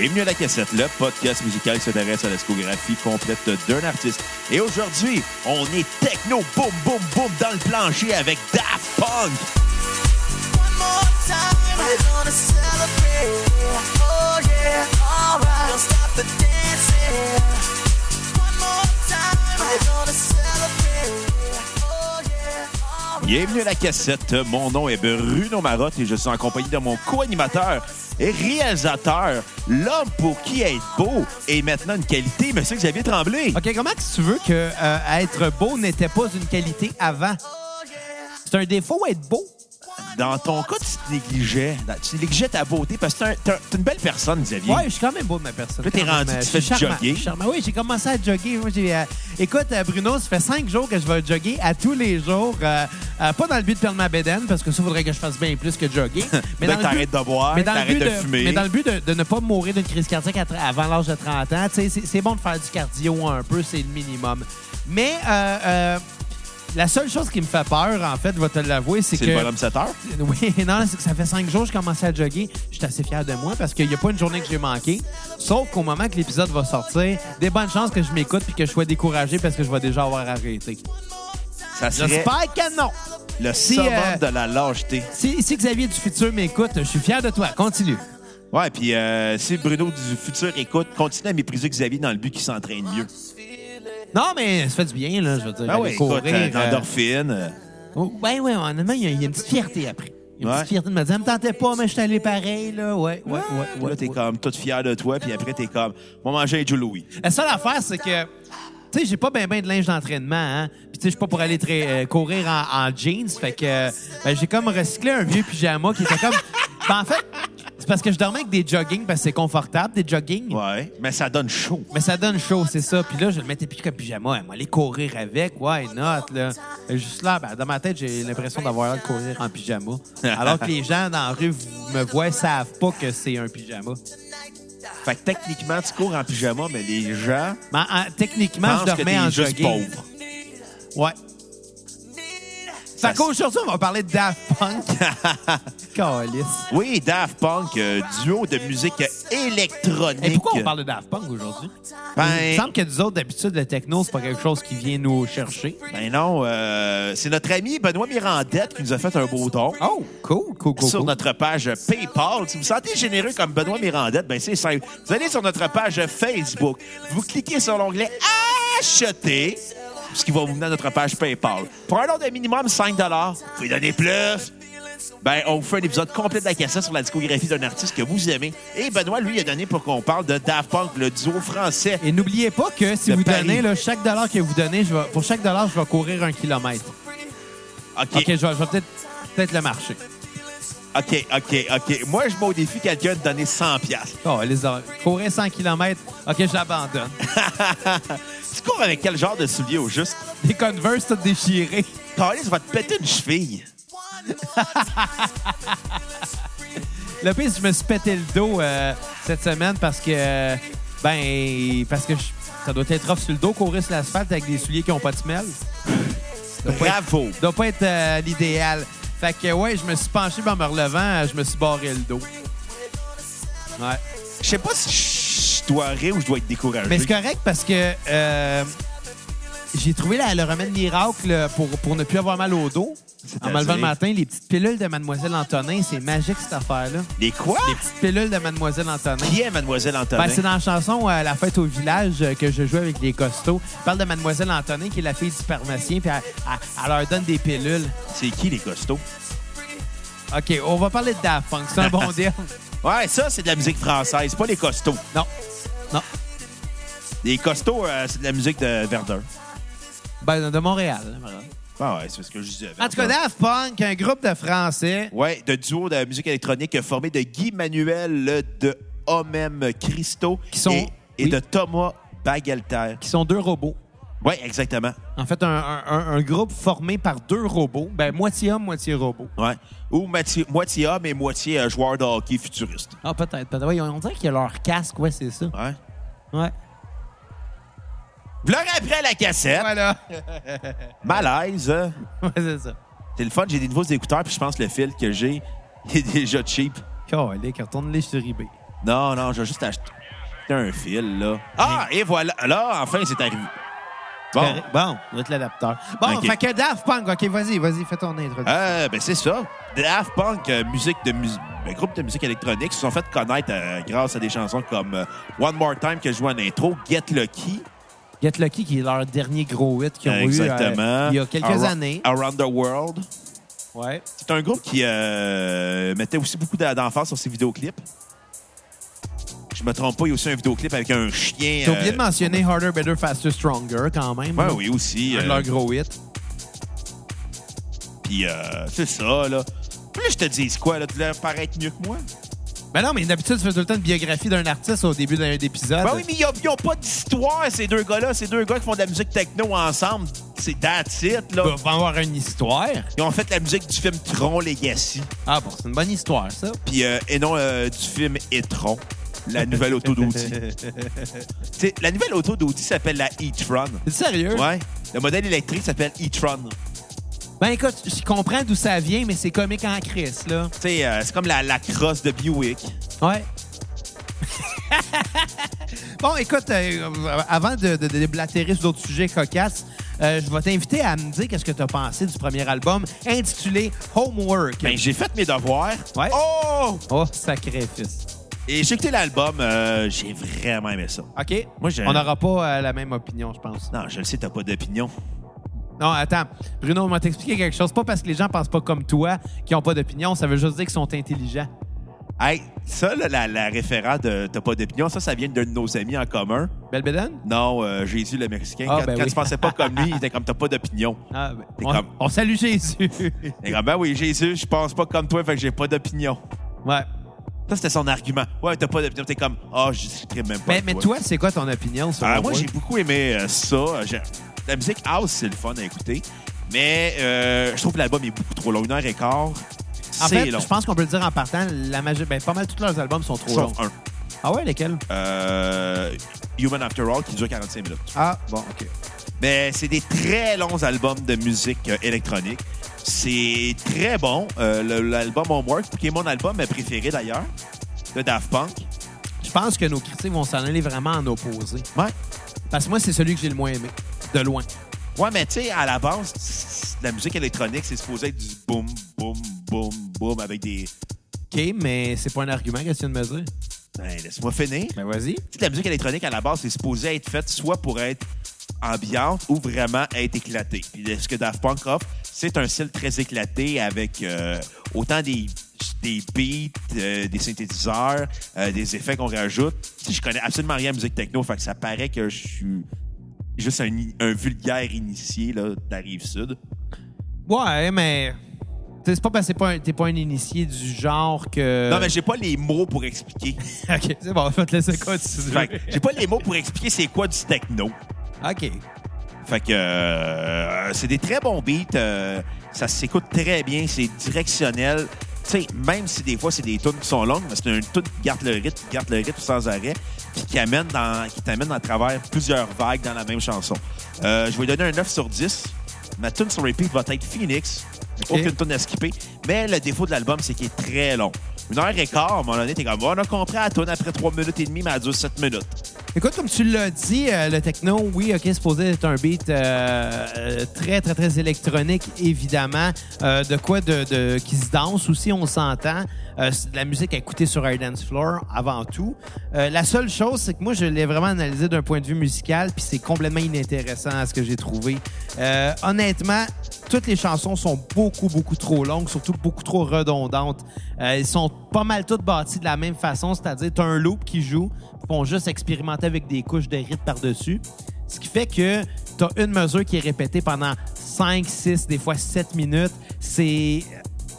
Bienvenue à la cassette, le podcast musical qui s'intéresse à la discographie complète d'un artiste. Et aujourd'hui, on est techno, boum, boum, boum, dans le plancher avec Daft Punk. One more time, celebrate. Oh. Bienvenue à la cassette. Mon nom est Bruno Marotte et je suis en compagnie de mon co-animateur et réalisateur, l'homme pour qui être beau est maintenant une qualité, Monsieur Xavier Tremblay. OK, comment tu veux que euh, être beau n'était pas une qualité avant? C'est un défaut être beau? Dans ton cas, tu te négligeais. Tu négligeais ta beauté parce que t'es un- une belle personne, Xavier. Ouais, je suis quand même beau de ma personne. Là, t'es rendu, euh, tu fais du charmant. Oui, j'ai commencé à jogger. Moi, j'ai, euh, écoute, euh, Bruno, ça fait cinq jours que je vais jogger à tous les jours. euh, pas dans le but de perdre ma bédaine, parce que ça, faudrait que je fasse bien plus que jogger. Mais dans le t'arrêtes but- de boire, mais dans le t'arrêtes but de, fumer. Mais dans le but de, de ne pas mourir d'une crise cardiaque à avant l'âge de 30 ans, c'est, c'est bon de faire du cardio un peu, c'est le minimum. Mais la seule chose qui me fait peur, en fait, je vais te l'avouer, c'est C'est que... le bonhomme 7 heures? Oui, non, c'est que ça fait cinq jours que je commençais à jogger. Je suis assez fier de moi parce qu'il n'y a pas une journée que j'ai manqué. Sauf qu'au moment que l'épisode va sortir, des bonnes chances que je m'écoute puis que je sois découragé parce que je vais déjà avoir arrêté. Ça serait J'espère que non. le Si, summum euh, de la lâcheté. Si, si Xavier du futur m'écoute, je suis fier de toi. Continue. Ouais, puis euh, si Bruno du futur écoute, continue à mépriser Xavier dans le but qu'il s'entraîne mieux. Non, mais ça fait du bien, là, je veux dire. Ah aller ouais, écoute, courir, euh, l'endorphine. euh, oh, ben ouais, honnêtement, il y, a- il y a une petite fierté après. Il y a une Ouais. petite fierté de me dire, ça me tentait pas, mais je suis allé pareil, là. Ouais, ouais, ouais. puis ouais, là, t'es ouais. comme tout fier de toi, puis après, t'es comme, on va manger un Joe Louis. La seule affaire, c'est que, tu sais, j'ai pas ben ben de linge d'entraînement, hein. Puis, tu sais, je suis pas pour aller très, euh, courir en, en jeans. Fait que, euh, ben, j'ai comme recyclé un vieux pyjama qui était comme. Ben, en fait, c'est parce que je dormais avec des jogging parce que c'est confortable, des jogging. Ouais, mais ça donne chaud. Mais ça donne chaud, c'est ça. Puis là, je le mettais plus comme pyjama. Elle aller courir avec. Why not, là? Juste là, ben, dans ma tête, j'ai l'impression d'avoir l'air de courir en pyjama. Alors que les gens dans la rue me voient, savent pas que c'est un pyjama. Fait que techniquement, tu cours en pyjama, mais les gens Mais en- techniquement, pensent je que dormais t'es en juste jogging. pauvre. Ouais. Fait qu'aujourd'hui, on va parler de Daft Punk. Calice. Oui, Daft Punk, euh, duo de musique électronique. Et pourquoi on parle de Daft Punk aujourd'hui? Ben, Il me semble que nous autres, d'habitude, le techno, c'est pas quelque chose qui vient nous chercher. ben non, euh, c'est notre ami Benoît Mirandette qui nous a fait un beau don. Oh, cool, cool, cool. sur cool. notre page PayPal. Si vous vous sentez généreux comme Benoît Mirandette, ben c'est simple. Vous allez sur notre page Facebook, vous cliquez sur l'onglet Acheter, ce qui va vous mener à notre page PayPal. Pour un ordre de minimum 5 vous pouvez donner plus. Ben, on vous fait un épisode complet de la cassette sur la discographie d'un artiste que vous aimez. Et Benoît, lui, a donné pour qu'on parle de Daft Punk, le duo français. Et n'oubliez pas que si De vous Paris. donnez, là, chaque dollar que vous donnez, je vais, pour chaque dollar, je vais courir un kilomètre. OK, OK, je vais, peut-être peut le marcher. OK, OK, OK. Moi, je mets au défi quelqu'un de donner 100 piastres. Oh, les courir 100 km, OK, je l'abandonne. Tu cours avec quel genre de souliers au juste? Des Converse tout déchirés. Carlis va te péter une cheville. Le pire, je me suis pété le dos euh, cette semaine parce que, ben, parce que je- ça doit être rough sur le dos, courir sur l'asphalte avec des souliers qui n'ont pas de semelle. Doit être- Bravo. Ça doit pas être euh, l'idéal. Fait que, ouais, je me suis penché, en me relevant, je me suis barré le dos. Ouais. Je sais pas si je dois rire ou je dois être découragé? Mais c'est correct parce que euh, j'ai trouvé la- le remède miracle pour, pour ne plus avoir mal au dos. En me levant le matin, les petites pilules de Mademoiselle Antonin, c'est magique cette affaire-là. Les quoi? Les petites pilules de Mademoiselle Antonin. Qui est Mademoiselle Antonin? Ben, c'est dans la chanson euh, La fête au village euh, que je joue avec les costauds. Il parle de Mademoiselle Antonin, qui est la fille du pharmacien, puis elle, elle- elle leur donne des pilules. C'est qui, les costauds? OK, on va parler de Daft Punk. C'est un bon deal. Ouais, ça, c'est de la musique française, pas les costauds. Non. Non. Les costauds, euh, c'est de la musique de Verdun. Ben, de Montréal. voilà. Ah ouais, c'est ce que je disais. En tout cas, Daft Punk, un groupe de Français. Ouais, de duo de musique électronique formé de Guy Manuel de Homem Christo Qui sont- et, et oui. de Thomas Bagelter. qui sont deux robots. Oui, exactement. En fait, un, un- un- un groupe formé par deux robots. Ben, moitié homme, moitié robot. Ouais. Ou moitié, moitié homme et moitié euh, joueur de hockey futuriste. Ah, peut-être. peut-être. Ouais, on dirait qu'il y a leur casque, ouais, c'est ça. Ouais. Ouais. V'là après la cassette. Voilà. Malaise. hein? ouais, c'est ça. C'est le fun, j'ai des nouveaux écouteurs, puis je pense que le fil que j'ai est déjà cheap. Calique, retourne-les sur eBay. Non, non, j'ai juste acheté un fil, là. Ah, et voilà. Là, enfin, c'est arrivé. Bon. Bon, on va être l'adapteur. Bon, OK. fait que Daft Punk, OK, vas-y, vas-y, fais ton introduction. Euh, ben c'est ça. Daft Punk, euh, musique de mus- ben, groupe de musique électronique, se sont fait connaître euh, grâce à des chansons comme euh, One More Time que je joue en intro, Get Lucky, Get Lucky, qui est leur dernier gros hit qu'ils ont exactement. eu il y a quelques années. Around the World. Ouais. C'est un groupe qui mettait aussi beaucoup d'emphase sur ses vidéoclips. Je me trompe pas, il y a aussi un vidéoclip avec un chien. T'as oublié euh, de mentionner Harder, Better, Faster, Stronger quand même. Ouais, là. oui, aussi. Un de euh, leurs gros hits. Puis euh, c'est ça, là. Là, je te dis quoi, là? Tu voulais paraître mieux que moi? Ben non, mais d'habitude, tu fais tout le temps une biographie d'un artiste au début d'un épisode. Ben oui, mais ils n'ont pas d'histoire, ces deux gars-là. Ces deux gars qui font de la musique techno ensemble. C'est that's it, là. Il va avoir une histoire. Ils ont fait la musique du film Tron Legacy. Ah bon, c'est une bonne histoire, ça. Puis, euh, et non euh, du film Etron, la nouvelle auto. T'sais, la nouvelle auto d'Audi s'appelle la e-tron. C'est sérieux? Ouais. Le modèle électrique s'appelle e-tron. Ben écoute, je comprends d'où ça vient, mais c'est comique en crise, là. Tu sais, euh, c'est comme la, la crosse de Buick. Ouais. bon, écoute, euh, avant de, de, de déblatérer sur d'autres sujets cocasses, euh, je vais t'inviter à me dire qu'est-ce que tu as pensé du premier album intitulé Homework. Ben, j'ai fait mes devoirs. Ouais. Oh! Oh, sacrifice. Et j'ai écouté l'album. euh, j'ai vraiment aimé ça. OK. Moi, j'ai- On n'aura pas euh, la même opinion, je pense. Non, je le sais, t'as pas d'opinion. Non, attends. Bruno, on va t'expliquer quelque chose. Pas parce que les gens pensent pas comme toi qui ont pas d'opinion, ça veut juste dire qu'ils sont intelligents. Hey, ça, là, la, la référent de T'as pas d'opinion, ça, ça vient d'un de nos amis en commun. Belbeden? Non, euh, Jésus le Mexicain. Ah, quand ben quand oui. tu pensais pas comme lui, il était comme T'as pas d'opinion. Ah, ben, T'es on, comme- on salue Jésus. Il comme Ben oui, Jésus, je pense pas comme toi, fait que j'ai pas d'opinion. ouais. Ça, c'était son argument. Ouais, t'as pas d'opinion. T'es comme Ah, je discuterai même pas. Mais, mais toi, c'est quoi ton opinion sur le moi, j'ai beaucoup aimé euh, ça. J'ai- La musique house, c'est le fun à écouter. Mais euh, je trouve que l'album est beaucoup trop long. Une heure et quart. En C'est fait, long. je pense qu'on peut le dire en partant, la ben, pas mal tous leurs albums sont trop longs. Sauf un. Ah ouais, lesquels? Euh, Human After All, qui dure 45 minutes. Ah, bon, OK. Mais c'est des très longs albums de musique euh, électronique. C'est très bon. Euh, L'album Homework, qui est mon album préféré d'ailleurs, de Daft Punk. Je pense que nos critiques vont s'en aller vraiment en opposé. Ouais. Parce que moi, c'est celui que j'ai le moins aimé. De loin. Ouais, mais tu sais, à la base, la musique électronique, c'est supposé être du boum, boum, boum, boum avec des. OK, mais c'est pas un argument, qu'est-ce que tu viens de me dire? Ben, laisse-moi finir. Ben, vas-y. Tu sais, la musique électronique, à la base, c'est supposé être faite soit pour être ambiante ou vraiment être éclatée. Puis ce que Daft Punk offre, c'est un style très éclaté avec euh, autant des, des beats, euh, des synthétiseurs, euh, des effets qu'on rajoute. Je connais absolument rien à musique techno, fait que ça paraît que je suis juste un, un vulgaire initié là, de la rive sud. Ouais, mais. C'est pas parce que t'es pas un- t'es pas un initié du genre que. Non, mais j'ai pas les mots pour expliquer. OK, c'est bon, je vais te laisser continuer. J'ai pas les mots pour expliquer c'est quoi du techno. OK. Fait que euh, c'est des très bons beats. euh, ça s'écoute très bien. C'est directionnel. Tu sais, même si des fois c'est des tunes qui sont longues, mais c'est une tune qui garde le rythme, qui garde le rythme sans arrêt, puis qui amène dans, qui t'amène à travers plusieurs vagues dans la même chanson. Euh, je vais lui donner un 9 sur 10. Ma tune sur repeat va être Phoenix. Ok. Aucune tune à skipper. Mais le défaut de l'album, c'est qu'il est très long. Une heure et quart, à un moment donné, t'es comme, on a compris la tune après 3 minutes et demie, mais elle dure 7 minutes. Écoute, comme tu l'as dit, euh, le techno, oui, OK, c'est supposé être un beat euh, euh, très, très, très électronique, évidemment. Euh, de quoi de, de- qui se danse aussi, on s'entend. Euh, de la musique à écouter sur un dance floor avant tout. Euh, la seule chose, c'est que moi, je l'ai vraiment analysé d'un point de vue musical, puis c'est complètement inintéressant à ce que j'ai trouvé. Honnêtement, toutes les chansons sont beaucoup, beaucoup trop longues, surtout beaucoup trop redondantes. Ils sont pas mal toutes bâties de la même façon, c'est-à-dire tu as un loop qui joue, font juste expérimenter avec des couches de rythme par-dessus. Ce qui fait que tu as une mesure qui est répétée pendant 5, 6, des fois 7 minutes. C'est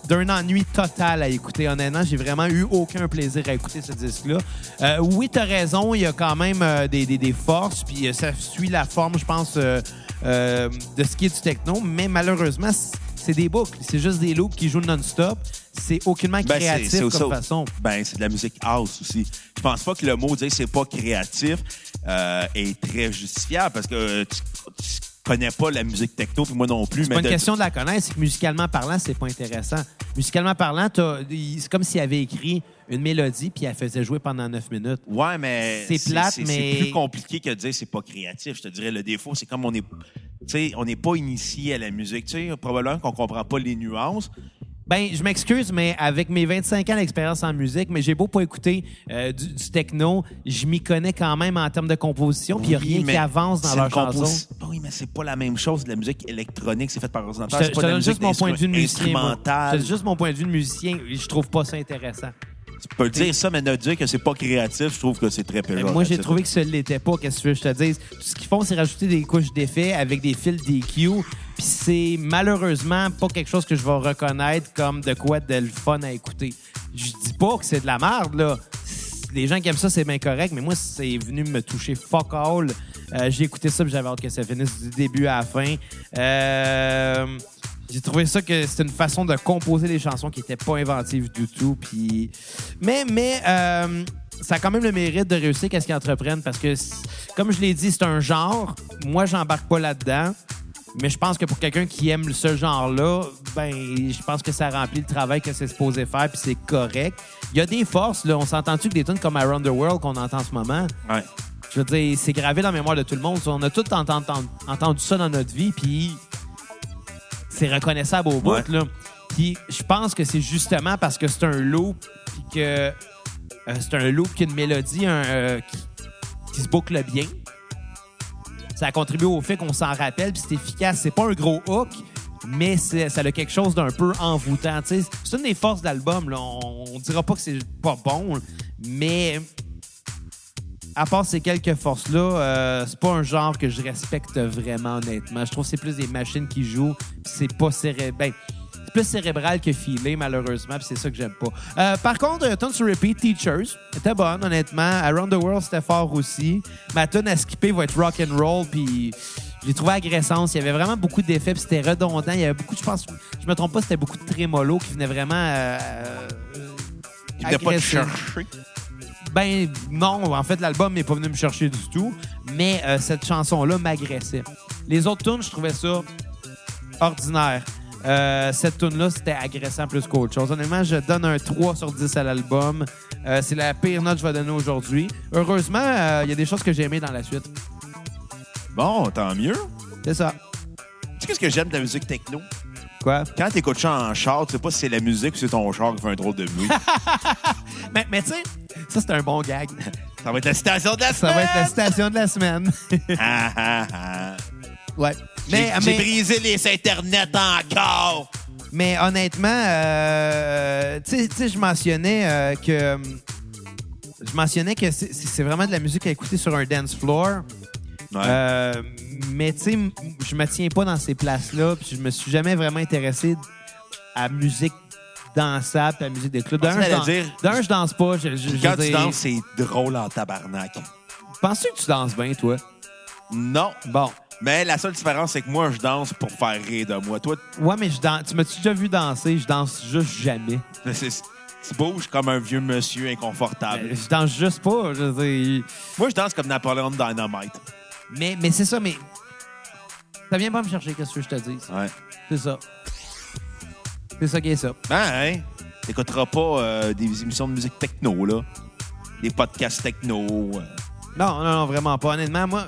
d'un ennui total à écouter. Honnêtement, j'ai vraiment eu aucun plaisir à écouter ce disque-là. Euh, oui, tu as raison, il y a quand même euh, des, des- des forces, puis euh, ça suit la forme, je pense, euh, de ce qui est du techno, mais malheureusement, c'est des boucles. C'est juste des loops qui jouent non-stop. C'est aucunement Ben, c'est- créatif c'est comme ça. façon. Ben, c'est de la musique house aussi. Je pense pas que le mot dire c'est pas créatif euh, est très justifiable parce que euh, tu connaît pas la musique techno, puis moi non plus. C'est pas une de- question de la connaître, c'est que musicalement parlant, c'est pas intéressant. Musicalement parlant, c'est comme s'il avait écrit une mélodie puis elle faisait jouer pendant neuf minutes. Ouais, mais C'est plate, mais- C'est plus compliqué que de dire c'est pas créatif. Je te dirais, le défaut, c'est comme on est... Tu sais, on n'est pas initié à la musique. Tu sais, probablement qu'on comprend pas les nuances. Ben, je m'excuse, mais avec mes 25 ans d'expérience en musique, mais j'ai beau pas écouter euh, du, du techno, je m'y connais quand même en termes de composition, puis il n'y a rien qui avance dans c'est leur chanson. Oui, mais c'est pas la même chose de la musique électronique. C'est fait par Je ordinateur. te, C'est je te donne juste mon point de vue de musicien. donne juste mon point de vue de musicien. Je trouve pas ça intéressant. Tu peux dire ça, mais de dire que c'est pas créatif, je trouve que c'est très péjoratif. moi, j'ai trouvé que ce l'était pas. Qu'est-ce que tu veux que je te dise? Tout ce qu'ils font, c'est rajouter des couches d'effets avec des fils DQ. C'est malheureusement pas quelque chose que je vais reconnaître comme de quoi de le fun à écouter. Je dis pas que c'est de la merde, là. Les gens qui aiment ça, c'est bien correct, mais moi, c'est venu me toucher fuck all. Euh, j'ai écouté ça, puis j'avais hâte que ça finisse du début à la fin. Euh, j'ai trouvé ça que c'était une façon de composer les chansons qui était pas inventive du tout. Puis, mais, mais euh, ça a quand même le mérite de réussir qu'est-ce qu'ils entreprennent parce que, comme je l'ai dit, c'est un genre. Moi, j'embarque pas là-dedans. Mais je pense que pour quelqu'un qui aime ce genre-là, ben, je pense que ça remplit le travail que c'est supposé faire, puis c'est correct. Il y a des forces, là. On s'entend-tu que des tunes comme Around the World qu'on entend en ce moment, Ouais. je veux dire, c'est gravé dans la mémoire de tout le monde. On a tous enten- enten- entendu ça dans notre vie, puis c'est reconnaissable au bout. Ouais. Là. Puis je pense que c'est justement parce que c'est un loop, puis que euh, c'est un loop qui a une mélodie un, euh, qui, qui se boucle bien. Ça a contribué au fait qu'on s'en rappelle, puis c'est efficace. C'est pas un gros hook, mais ça a quelque chose d'un peu envoûtant. C'est une des forces de l'album. là. On, on dira pas que c'est pas bon, mais à part ces quelques forces-là, euh, c'est pas un genre que je respecte vraiment, honnêtement. Je trouve que c'est plus des machines qui jouent, c'est pas cérébral. Ben, plus cérébral que filé, malheureusement, c'est ça que j'aime pas. Euh, par contre, euh, Tune to Repeat, Teachers, était bonne, honnêtement. Around the World, c'était fort aussi. Ma tune à skipper va être Rock and Roll, puis je l'ai trouvé agressante. Il y avait vraiment beaucoup d'effets, puis c'était redondant. Il y avait beaucoup, je pense, je me trompe pas, c'était beaucoup de trémolo qui venait vraiment. euh, euh, Il venait pas chercher. Ben non, en fait, l'album n'est pas venu me chercher du tout, mais euh, cette chanson-là m'agressait. Les autres tunes, je trouvais ça ordinaire. Euh, cette tune-là, c'était agressant plus qu'autre chose. Honnêtement, je donne un 3 sur 10 à l'album. Euh, c'est la pire note que je vais donner aujourd'hui. Heureusement, euh, il y a des choses que j'ai aimées dans la suite. Bon, tant mieux. C'est ça. Tu sais qu'est-ce que j'aime de la musique techno? Quoi? Quand t'écoutes ça en char, tu sais pas si c'est la musique ou c'est ton char qui fait un drôle de bruit. Mais, mais tu sais, ça, c'est un bon gag. ça va être la citation de la Ça semaine! va être la citation de la semaine. Ouais. J'ai Mais, j'ai mais- brisé les internets encore! Mais honnêtement, euh, tu sais- tu sais, je mentionnais euh, que. Je mentionnais que c'est- c'est vraiment de la musique à écouter sur un dance floor. Ouais. Euh, mais tu sais, m- je me tiens pas dans ces places-là. Puis je me suis jamais vraiment intéressé à musique dansable, puis à musique de club. Pensais D'un, je, t'allais dan- dire- d'un, je danse pas. Je, je- je Quand veux tu dire- danses, c'est drôle en tabarnak. Penses-tu que tu danses bien, toi? Non. Bon. Mais la seule différence, c'est que moi, je danse pour faire rire de moi. Toi, Ouais, mais je danse. Tu m'as-tu déjà vu danser? Je danse juste jamais. c'est- tu bouges comme un vieux monsieur inconfortable. Euh, Je danse juste pas. Je veux dire. Moi, je danse comme Napoléon Dynamite. Mais, mais c'est ça, mais. Ça vient pas me chercher, qu'est-ce que je te dis? Ouais. C'est ça. C'est ça qui est ça. Ben, hein? T'écouteras pas euh, des émissions de musique techno, là. Des podcasts techno. euh. Non, non, non, vraiment pas. Honnêtement, moi.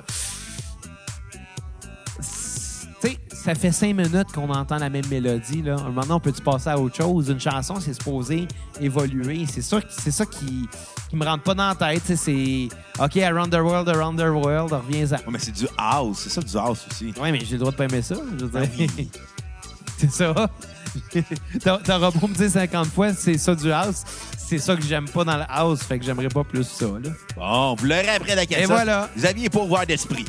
Ça fait cinq minutes qu'on entend la même mélodie. Là. Maintenant, on peut-tu passer à autre chose? Une chanson, c'est supposé évoluer. C'est ça, c'est ça qui, qui me rentre pas dans la tête. C'est OK, Around the World, Around the World, reviens à. Ouais, mais c'est du house. C'est ça, du house aussi. Ouais, mais j'ai le droit de pas aimer ça. Je veux Ben dire. oui. c'est ça. T'a- T'auras beau me dire 50 fois, c'est ça du house. C'est ça que j'aime pas dans le house, fait que j'aimerais pas plus ça. Là. Bon, vous l'aurez après la question. voilà. Vous aviez pas ouvert d'esprit.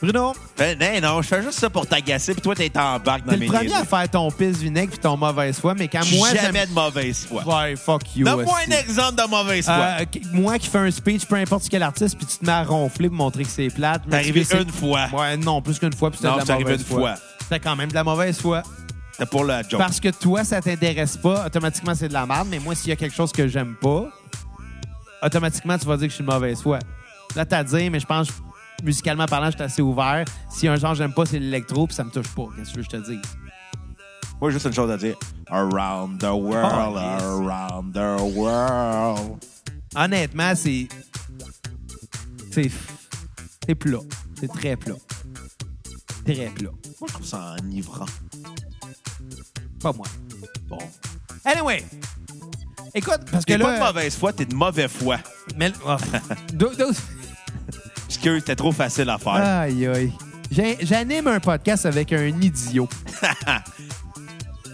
Bruno, Ben, non, non, je fais juste ça pour t'agacer, puis toi, t'es en barque dans t'es mes le premier niaiseries. à faire ton pisse vinaigre puis ton mauvaise foi, mais quand moi Jamais de mauvaise foi. Ouais, fuck you. Donne-moi hostie. un exemple de mauvaise foi. Euh, qui- moi qui fais un speech, peu importe quel artiste, puis tu te mets à ronfler pour montrer que c'est plate. T'es arrivé une fois. Ouais, non, plus qu'une fois, puis c'était Non, de c'est la arrivé mauvaise une foi. fois. C'était quand même de la mauvaise foi. C'était pour la joke. Parce que toi, ça t'intéresse pas, automatiquement, c'est de la merde. Mais moi, s'il y a quelque chose que j'aime pas, automatiquement, tu vas dire que je suis de mauvaise foi. Là, t'as dire, mais je pense musicalement parlant, je suis assez ouvert. Si un genre j'aime pas, c'est l'électro, puis ça me touche pas. Qu'est-ce que je te dise? Moi, juste une chose à dire. Around the world, Oh, yes. around the world. Honnêtement, c'est. C'est. C'est plat. C'est très plat. Très plat. Moi, je trouve ça enivrant. Pas moi. Bon. Anyway. Écoute, parce que T'es pas de là. mauvaise foi, t'es de mauvais foi. Mais, oh, Parce que c'était trop facile à faire. Aïe, aïe. J'anime un podcast avec un idiot.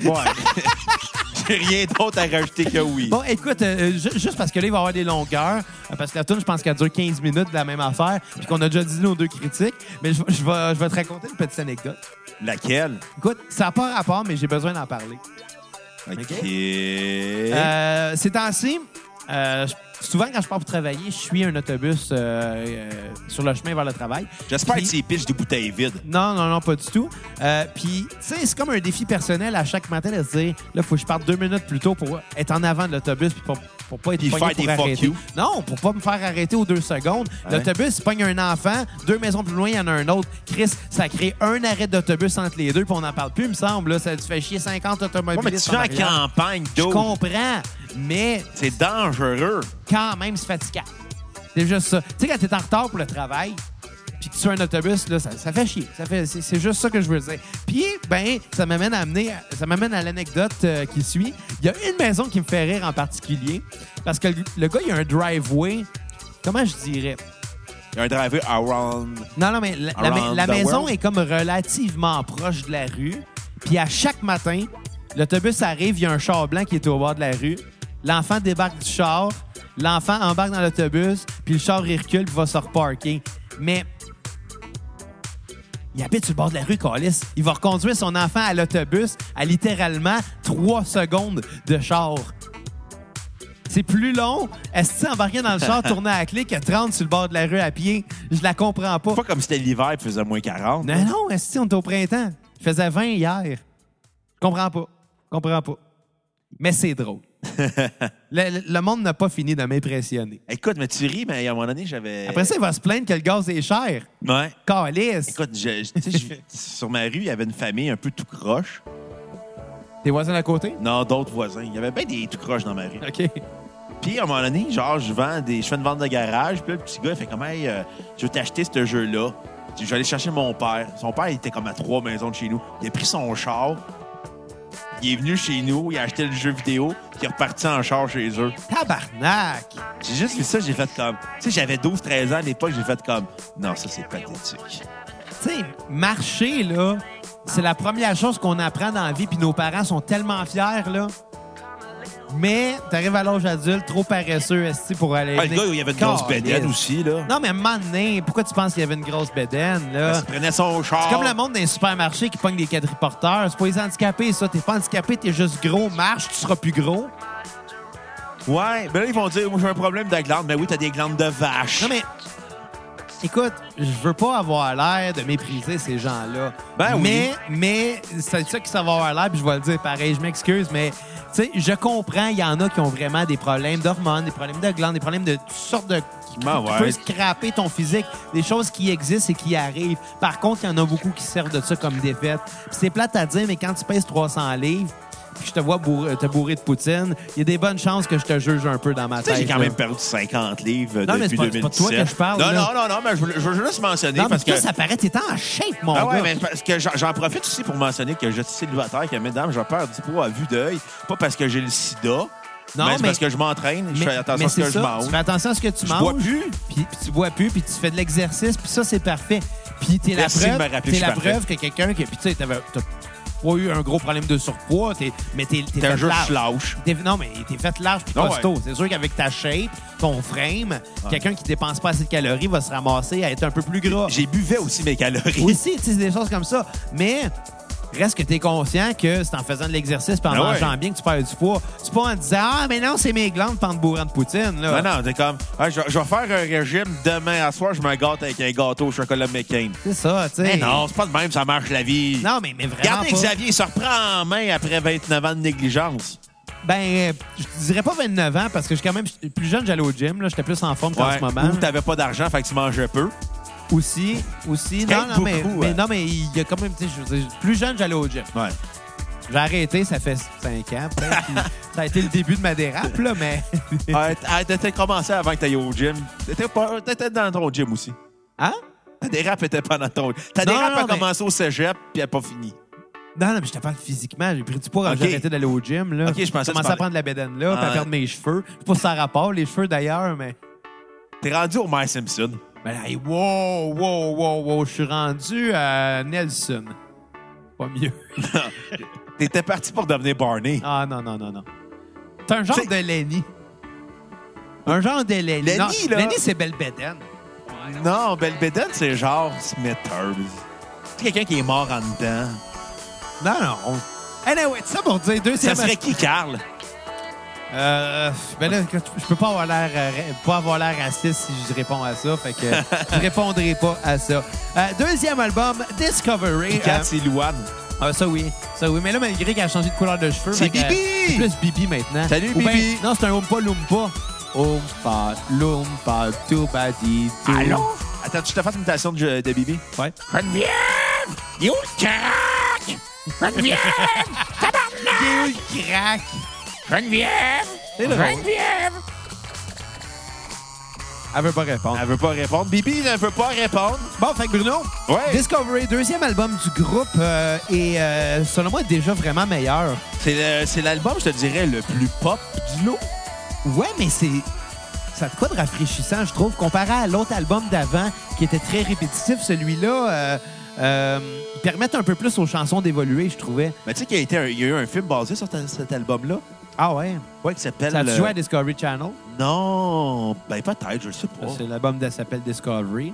Ouais. J'ai rien d'autre à rajouter que oui. Bon, écoute, euh, ju- juste parce que là, il va y avoir des longueurs, euh, parce que la tune, je pense qu'elle dure 15 minutes de la même affaire, puis qu'on a déjà dit nos deux critiques, mais je, je vais, je vais te raconter une petite anecdote. Laquelle? Écoute, ça n'a pas rapport, mais j'ai besoin d'en parler. OK? Euh, ces temps-ci, euh, je- souvent quand je pars pour travailler, je suis un autobus euh, euh, sur le chemin vers le travail. J'espère que c'est pitch des bouteilles vides. Non, non, non, pas du tout. Euh, Puis, tu sais, c'est comme un défi personnel à chaque matin de se dire, là, faut que je parte deux minutes plus tôt pour être en avant de l'autobus puis pour, pour pas être Puis pogné faire pour des fuck arrêter. you. Non, pour pas me faire arrêter aux deux secondes. Ouais. L'autobus, il pogne un enfant, deux maisons plus loin, il y en a un autre. Chris, ça crée un arrêt d'autobus entre les deux puis on n'en parle plus, il me semble. Là, ça te fait chier 50 Ouais, automobilistes mais tu es en en arrière. campagne, Je d'eau. comprends, mais C'est dangereux. quand même, c'est fatigant. C'est juste ça. Tu sais, quand t'es en retard pour le travail, puis que tu un autobus, là, ça, ça fait chier. Ça fait, c'est, juste ça que je veux dire. Puis, ben, ça m'amène à amener, ça m'amène à l'anecdote euh, qui suit. Il y a une maison qui me fait rire en particulier, parce que le, le gars, il a un driveway. Comment je dirais? Il y a un driver around. Non, non, mais la, maison world? est comme relativement proche de la rue. Puis à chaque matin, l'autobus arrive, il y a un char blanc qui est au bord de la rue. L'enfant débarque du char, l'enfant embarque dans l'autobus, puis le char il recule puis va se reparker. Mais il habite sur le bord de la rue, Calis. Il va reconduire son enfant à l'autobus à littéralement trois secondes de char. C'est plus long. Est-ce que embarquer dans le char, tourner à la clé, que 30 sur le bord de la rue à pied? Je la comprends pas. Pas comme si c'était l'hiver et faisait moins 40. Non, non, est on est au printemps? Il faisait 20 hier. Je comprends pas. Je comprends pas. Mais c'est drôle. Le, monde n'a pas fini de m'impressionner. Écoute, mais tu ris, mais à un moment donné, j'avais. Après ça, il va se plaindre que le gaz est cher. Ouais. Calice. Écoute, je- je- tu sais, je- sur ma rue, il y avait une famille un peu tout croche. Tes voisins à côté? Non, d'autres voisins. Il y avait bien des tout croches dans ma rue. OK. Puis, à un moment donné, genre, je vends des. Je fais une vente de garage. Puis là, le petit gars, il fait comme, hey, euh, je vais t'acheter ce jeu-là. Je vais aller chercher mon père. Son père, il était comme à trois maisons de chez nous. Il a pris son char. Il est venu chez nous, il a acheté le jeu vidéo, puis il est reparti en char chez eux. Tabarnak. J'ai juste vu ça, j'ai fait comme. Tu sais, j'avais 12-13 ans à l'époque, j'ai fait comme. Non, ça, c'est pathétique. Tu sais, marcher, là, c'est la première chose qu'on apprend dans la vie, puis nos parents sont tellement fiers, là. Mais t'arrives à l'âge adulte, trop paresseux, esti, pour aller. Ah, le gars, il y avait une grosse bédaine aussi, là. Non, mais à un moment donné, pourquoi tu penses qu'il y avait une grosse bédaine, là? Il prenait son char. C'est comme le monde d'un supermarché qui pogne des quadriporteurs. C'est pas les handicapés, ça. T'es pas handicapé, t'es juste gros. Marche, tu seras plus gros. Ouais, ben là, ils vont dire, moi, j'ai un problème de glande. Mais oui, t'as des glandes de vache. Non, mais. Écoute, je veux pas avoir l'air de mépriser ces gens-là. Ben oui. mais, mais c'est ça qui ça va avoir l'air, puis je vais le dire pareil, je m'excuse, mais sais, je comprends, il y en a qui ont vraiment des problèmes d'hormones, des problèmes de glandes, des problèmes de toutes sortes de. qui, Ben qui ouais. peuvent scraper ton physique, des choses qui existent et qui arrivent. Par contre, il y en a beaucoup qui servent de ça comme défaite. C'est plate à dire, mais quand tu pèses 300 livres, puis je te vois bourré, te bourrer de poutine, il y a des bonnes chances que je te juge un peu dans ma tête. j'ai quand là. même perdu 50 livres Non, mais depuis c'est pas- c'est pas de toi 2017. que je parle, Non, là. non, non, non, mais je veux, je veux juste mentionner Non, mais parce que... toi, ça paraît, t'es en shape, mon Ah ouais, gars. mais parce que j'en profite aussi pour mentionner que je suis célibataire, que mesdames, je perds du poids à vue d'œil. Pas parce que j'ai le sida, Non, mais c'est mais- parce que je m'entraîne, je fais attention mais à ce que je mange. Tu fais attention à ce que tu Je manges. bois plus. Puis, puis tu bois plus, puis tu fais de l'exercice, puis ça, c'est parfait. Puis t'es la preuve, je suis la preuve que quelqu'un qui... Puis tu sais, t'avais- t'as pas eu un gros problème de surpoids, t'es- mais t'es un fait large. lâche. T'es- Non, mais t'es fait large puis Ah ouais. costaud. C'est sûr qu'avec ta shape, ton frame, quelqu'un qui dépense pas assez de calories va se ramasser à être un peu plus gras. J'ai buvé aussi mes calories. Aussi, c'est des choses comme ça. Mais reste que tu es conscient que c'est en faisant de l'exercice et en Ah ouais. mangeant bien que tu perds du poids. C'est pas en disant Ah, mais non, c'est mes glandes pendant bourrant de poutine. Là. Non, non, t'es comme, ah, je, je vais faire un régime demain à soir, je me gâte avec un gâteau au chocolat McCain. C'est ça, tu sais. Mais non, c'est pas de même, ça marche la vie. Non, mais, mais vraiment. Regardez pas. Xavier, il se reprend en main après 29 ans de négligence. Ben, je dirais pas 29 ans parce que je suis quand même plus jeune, j'allais au gym. là. J'étais plus en forme qu'en Ouais. ce moment. Ou t'avais pas d'argent, fait que tu mangeais peu. Aussi, aussi. Non, non, mais, beaucoup, mais ouais. non, mais il y a quand même, tu sais, je veux dire, plus jeune, j'allais au gym. Ouais. J'ai arrêté, ça fait 5 ans, peut-être. puis ça a été le début de ma dérape, là, mais. Ouais, T'étais commencé avant que t'ailles au gym. T'étais pas- t'étais dans ton gym aussi. Hein? Ta dérape était pas dans ton... Ta Non, dérape non, a mais- commencé au cégep, puis elle n'a pas fini. Non, non, mais je te parle physiquement. J'ai pris du poids quand Ok. j'ai arrêté d'aller au gym. Là. Ok, je pensais commencé à prendre la bédaine là, puis à Ah. perdre mes cheveux. Je sais pas si ça a rapport, les cheveux d'ailleurs, mais. T'es rendu au Mike Simpson. Ben là, hey, wow, wow, wow, wow. Je suis rendu à Nelson. Pas mieux. T'étais parti pour devenir Barney. Ah, non, non, non, non. C'est un genre de Lenny. Un genre de Lenny. Lenny, Non, là- Lenny, c'est belle bédaine. Non, Belbeden, c'est genre Smithers. C'est quelqu'un qui est mort en dedans. Non, non. Anyway, ça pour dire Ça deuxième. serait qui, Carl? Euh, ben là, je peux pas avoir l'air euh, pas avoir l'air raciste si je réponds à ça, fait que je répondrai pas à ça. Euh, deuxième album, Discovery. Euh, c'est Louane. ah, ça oui, ça oui, mais là malgré qu'elle a changé de couleur de cheveux, C'est Bibi! euh, C'est plus Bibi maintenant. Salut, Ou ben, Bibi! non, c'est un Oompa Loompa. Oompa Loompa Toubadi Doo. Allô? Attends, tu te fasses une imitation de, de Bibi? Ouais. Geneviève! Il est où le crack? Geneviève! Il est où le crack? Geneviève! Geneviève! Elle veut pas répondre. Elle veut pas répondre. Bibi ne veut pas répondre. Bon, fait que Bruno, Ouais. Discovery, deuxième album du groupe, euh, et euh, selon moi, déjà vraiment meilleur. C'est le- c'est l'album, je te dirais, le plus pop du lot. Ouais, mais c'est. Ça a de quoi de rafraîchissant, je trouve, comparé à l'autre album d'avant, qui était très répétitif. Celui-là, euh, euh, il permet un peu plus aux chansons d'évoluer, je trouvais. Mais tu sais qu'il y, a été un- il y a eu un film basé sur ta- cet album-là? Ah ouais? Ouais, qui s'appelle... Ça a euh, joué à Discovery Channel? Non, ben peut-être, je le sais pas. C'est l'album qui s'appelle Discovery.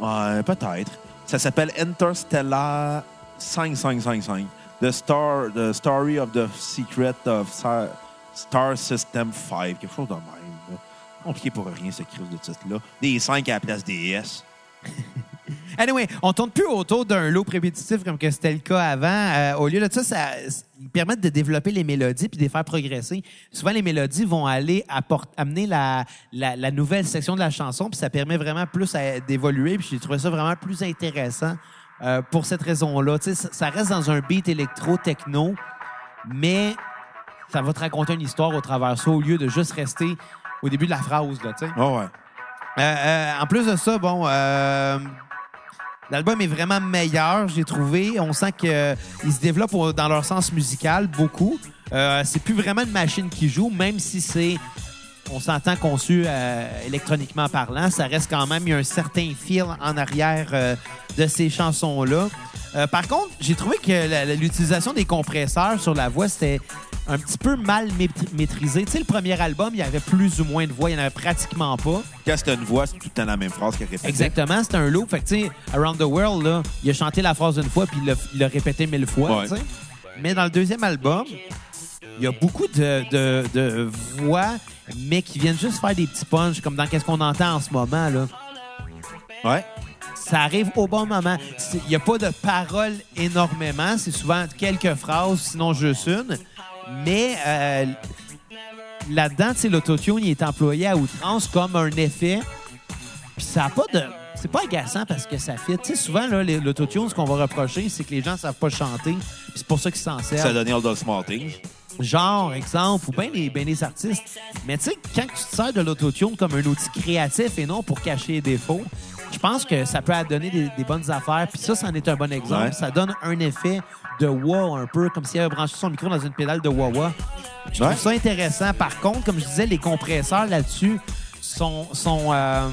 Ouais, peut-être. Ça s'appelle Interstellar 5555. The, Star, the Story of the Secret of Star, Star System 5. Quelque chose de même. là. Compliqué pour rien, ce crise de titre-là. Des 5 à la place des S. Anyway, on tourne plus autour d'un lot répétitif comme que c'était le cas avant. Euh, au lieu de ça, ça ils permettent de développer les mélodies puis de les faire progresser. Souvent, les mélodies vont aller apport- amener la, la, la nouvelle section de la chanson, puis ça permet vraiment plus d'évoluer. Puis j'ai trouvé ça vraiment plus intéressant euh, pour cette raison-là. Tu sais, ça, reste dans un beat électro-techno, mais ça va te raconter une histoire au travers de ça au lieu de juste rester au début de la phrase. Là, tu sais. Oh ouais. Euh, en plus de ça, bon, l'album est vraiment meilleur, j'ai trouvé. On sent qu'ils se développent dans leur sens musical beaucoup. Euh, c'est plus vraiment une machine qui joue, même si c'est, on s'entend conçu euh, électroniquement parlant, ça reste quand même, un certain fil en arrière euh, de ces chansons-là. Euh, par contre, j'ai trouvé que l'utilisation des compresseurs sur la voix, c'était un petit peu mal maîtri- maîtrisé. Tu sais, le premier album, il y avait plus ou moins de voix, il n'y en avait pratiquement pas. Quand c'est une voix, c'est tout le temps la même phrase qu'elle répète. Exactement, c'était un loop. Fait que, tu sais, Around the World, là, il a chanté la phrase une fois, puis il l'a- répété mille fois, Ouais. Mais dans le deuxième album, il y a beaucoup de, de- de voix, mais qui viennent juste faire des petits punchs, comme dans Qu'est-ce qu'on entend en ce moment, là. Ouais. Ça arrive au bon moment. Il n'y a pas de paroles énormément. C'est souvent quelques phrases, sinon juste une. Mais euh, là-dedans, l'autotune, il est employé à outrance comme un effet. Puis ça n'a pas de... C'est pas agaçant parce que ça fit. Tu sais, souvent, l'autotune, ce qu'on va reprocher, c'est que les gens ne savent pas chanter. Puis c'est pour ça qu'ils s'en servent. Ça a donné All Those Small Things. Genre, exemple, ou bien les, ben les artistes. Mais tu sais, quand tu te sers de l'autotune comme un outil créatif et non pour cacher les défauts, je pense que ça peut donner des, des bonnes affaires. Puis ça, c'en est un bon exemple. Ouais. Ça donne un effet de wah un peu, comme s'il avait branché son micro dans une pédale de wah-wah. Je trouve Ouais. ça intéressant. Par contre, comme je disais, les compresseurs là-dessus sont... sont euh,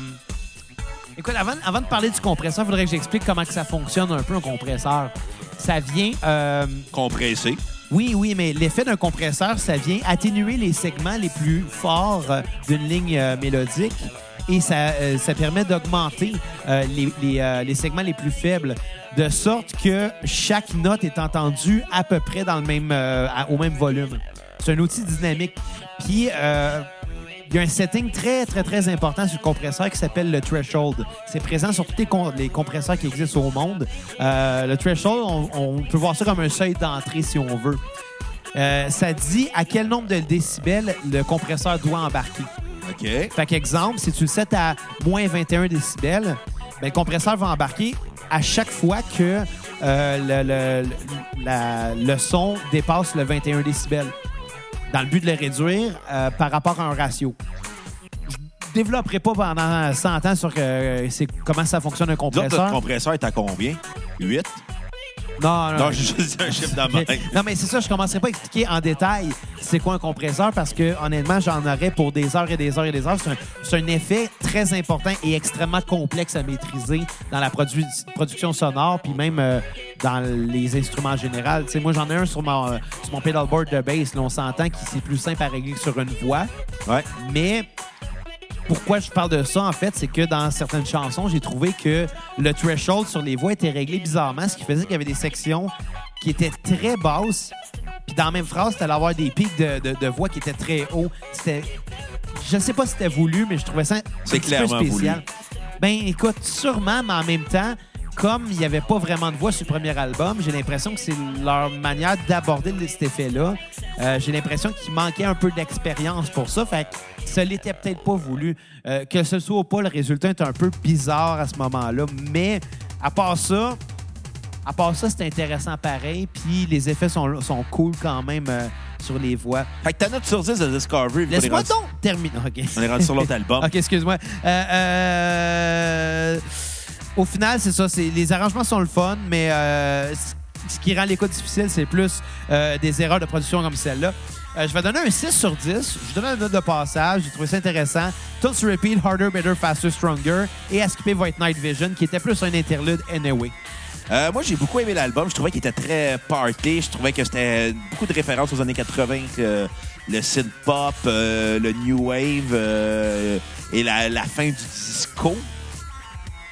Écoute, avant, avant de parler du compresseur, il faudrait que j'explique comment que ça fonctionne un peu, un compresseur. Ça vient... euh, Compressé. oui, oui, mais l'effet d'un compresseur, ça vient atténuer les segments les plus forts euh, d'une ligne euh, mélodique et ça, euh, ça permet d'augmenter euh, euh, les segments les plus faibles, de sorte que chaque note est entendue à peu près dans le même, au même volume. C'est un outil dynamique. Puis, il y a un setting très, très, très important sur le compresseur qui s'appelle le threshold. C'est présent sur tous les, com- les compresseurs qui existent au monde. Le threshold, on, peut voir ça comme un seuil d'entrée si on veut. Ça dit à quel nombre de décibels le compresseur doit embarquer. OK. Fait qu'exemple, si tu le sets à moins 21 décibels, ben, le compresseur va embarquer à chaque fois que euh, le, le- le- la- le son dépasse le 21 décibels, dans le but de le réduire euh, par rapport à un ratio. Je développerai pas pendant 100 ans sur euh, comment ça fonctionne un compresseur. notre compresseur est à combien? 8? Non, non, Non, j'ai juste dit un chiffre tête. non, mais c'est ça, je commencerai pas à expliquer en détail c'est quoi un compresseur parce que, honnêtement, j'en aurais pour des heures et des heures et des heures. C'est un, effet très important et extrêmement complexe à maîtriser dans la produ- production sonore, puis même euh, dans les instruments en général. Moi, j'en ai un sur mon, euh, sur mon pedalboard de bass. Là, on s'entend que c'est plus simple à régler que sur une voix. Ouais. Mais pourquoi je parle de ça, en fait, c'est que dans certaines chansons, j'ai trouvé que le threshold sur les voix était réglé bizarrement, ce qui faisait qu'il y avait des sections qui étaient très basses. Puis dans la même phrase, t'allais avoir des pics de, de- de voix qui étaient très hauts. C'était. Je sais pas si c'était voulu, mais je trouvais ça un petit peu spécial. voulu. Ben écoute, sûrement, mais en même temps, comme il n'y avait pas vraiment de voix sur le premier album, j'ai l'impression que c'est leur manière d'aborder cet effet-là. Euh, j'ai l'impression qu'il manquait un peu d'expérience pour ça. Fait que ça l'était peut-être pas voulu. Euh, que ce soit ou pas, le résultat est un peu bizarre à ce moment-là. Mais à part ça, à part ça, c'est intéressant pareil. Puis les effets sont, sont cool quand même euh, sur les voix. Fait que ta note sur 10 de Discovery, Laisse-moi rendu- donc terminer. OK. on est rendu sur l'autre album. OK, excuse-moi. Euh, au final, c'est ça. Les arrangements sont le fun, mais euh, ce qui rend l'écoute difficile, c'est plus euh, des erreurs de production comme celle-là. Euh, je vais donner un 6 sur 10. Je donne une note de passage. J'ai trouvé ça intéressant. Tout sur repeat, Harder, Better, Faster, Stronger. Et à skipper White Night Vision, qui était plus un interlude anyway. Moi, j'ai beaucoup aimé l'album. Je trouvais qu'il était très party. Je trouvais que c'était beaucoup de références aux années 80. euh, le synth pop, le new wave et la, la fin du disco.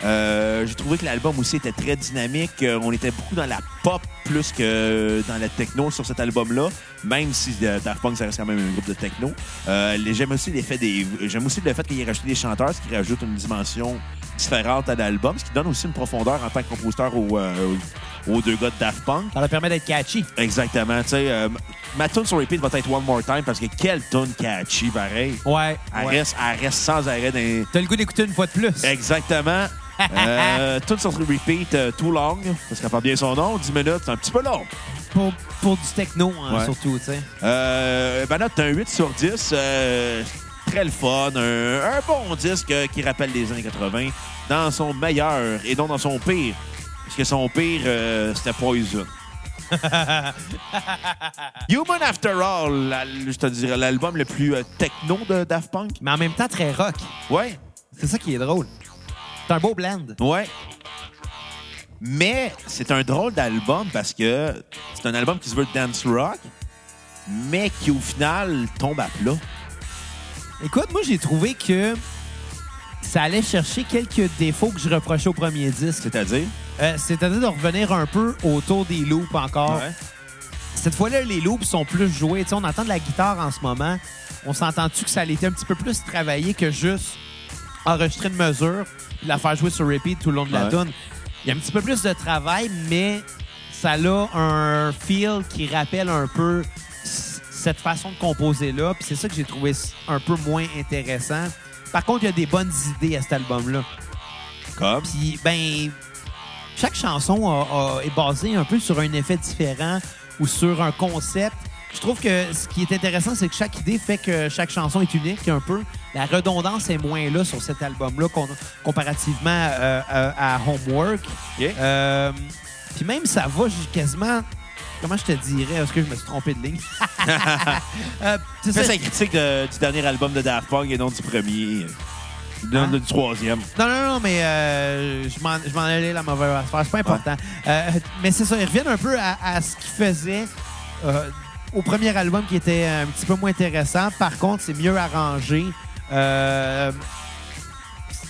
Euh, j'ai trouvé que l'album aussi était très dynamique. Euh, on était beaucoup dans la pop plus que dans la techno sur cet album-là, même si euh, Daft Punk, ça reste quand même un groupe de techno. J'aime aussi l'effet des, j'aime aussi le fait qu'il ait rajouté des chanteurs, ce qui rajoute une dimension différente à l'album, ce qui donne aussi une profondeur en tant que compositeur aux, aux deux gars de Daft Punk. Ça leur permet d'être catchy. Exactement. Tu sais, ma tune sur repeat va être One More Time parce que quelle tune catchy, pareil. Ouais. Elle, ouais. reste, elle reste sans arrêt dans... T'as le goût d'écouter une fois de plus. Exactement. Euh, tune sur repeat, euh, Too Long, parce qu'elle parle bien son nom, 10 minutes, c'est un petit peu long. Pour, pour du techno, hein, Ouais. surtout, tu sais. Euh, ben là, t'as un 8 sur 10. euh, très le fun. Un, un bon disque euh, qui rappelle les années 80 dans son meilleur et non dans son pire. Parce que son pire, euh, c'était Poison. Human After All, la- je te dirais l'album le plus euh, techno de Daft Punk. Mais en même temps, très rock. Ouais, C'est ça qui est drôle. C'est un beau blend. ouais. Mais c'est un drôle d'album parce que c'est un album qui se veut dance rock, mais qui au final tombe à plat. Écoute, moi, j'ai trouvé que ça allait chercher quelques défauts que je reprochais au premier disque. C'est-à-dire? Euh, C'est-à-dire de revenir un peu autour des loops encore. Ouais. Cette fois-là, les loops sont plus joués. Tu sais, on entend de la guitare en ce moment. On s'entend-tu que ça allait été un petit peu plus travaillé que juste enregistrer une mesure la faire jouer sur repeat tout le long de la Ouais. tune. Il y a un petit peu plus de travail, mais ça a un feel qui rappelle un peu cette façon de composer-là. Puis c'est ça que j'ai trouvé un peu moins intéressant. Par contre, il y a des bonnes idées à cet album-là. Comme? Puis, ben, chaque chanson a- a- est basée un peu sur un effet différent ou sur un concept. Je trouve que ce qui est intéressant, c'est que chaque idée fait que chaque chanson est unique un peu. La redondance est moins là sur cet album-là qu'on- comparativement euh, euh, à Homework. Euh, Puis même, ça va quasiment... Comment je te dirais? Est-ce que je me suis trompé de ligne? Euh, c'est Fais ça. sa critique de- du dernier album de Daft Punk et non du premier. Non, Hein? du troisième. Non, non, non, mais euh, je m'en allais la mauvaise affaire. C'est pas important. Euh, mais c'est ça, ils reviennent un peu à, à ce qu'ils faisaient euh, au premier album qui était un petit peu moins intéressant. Par contre, c'est mieux arrangé. Euh,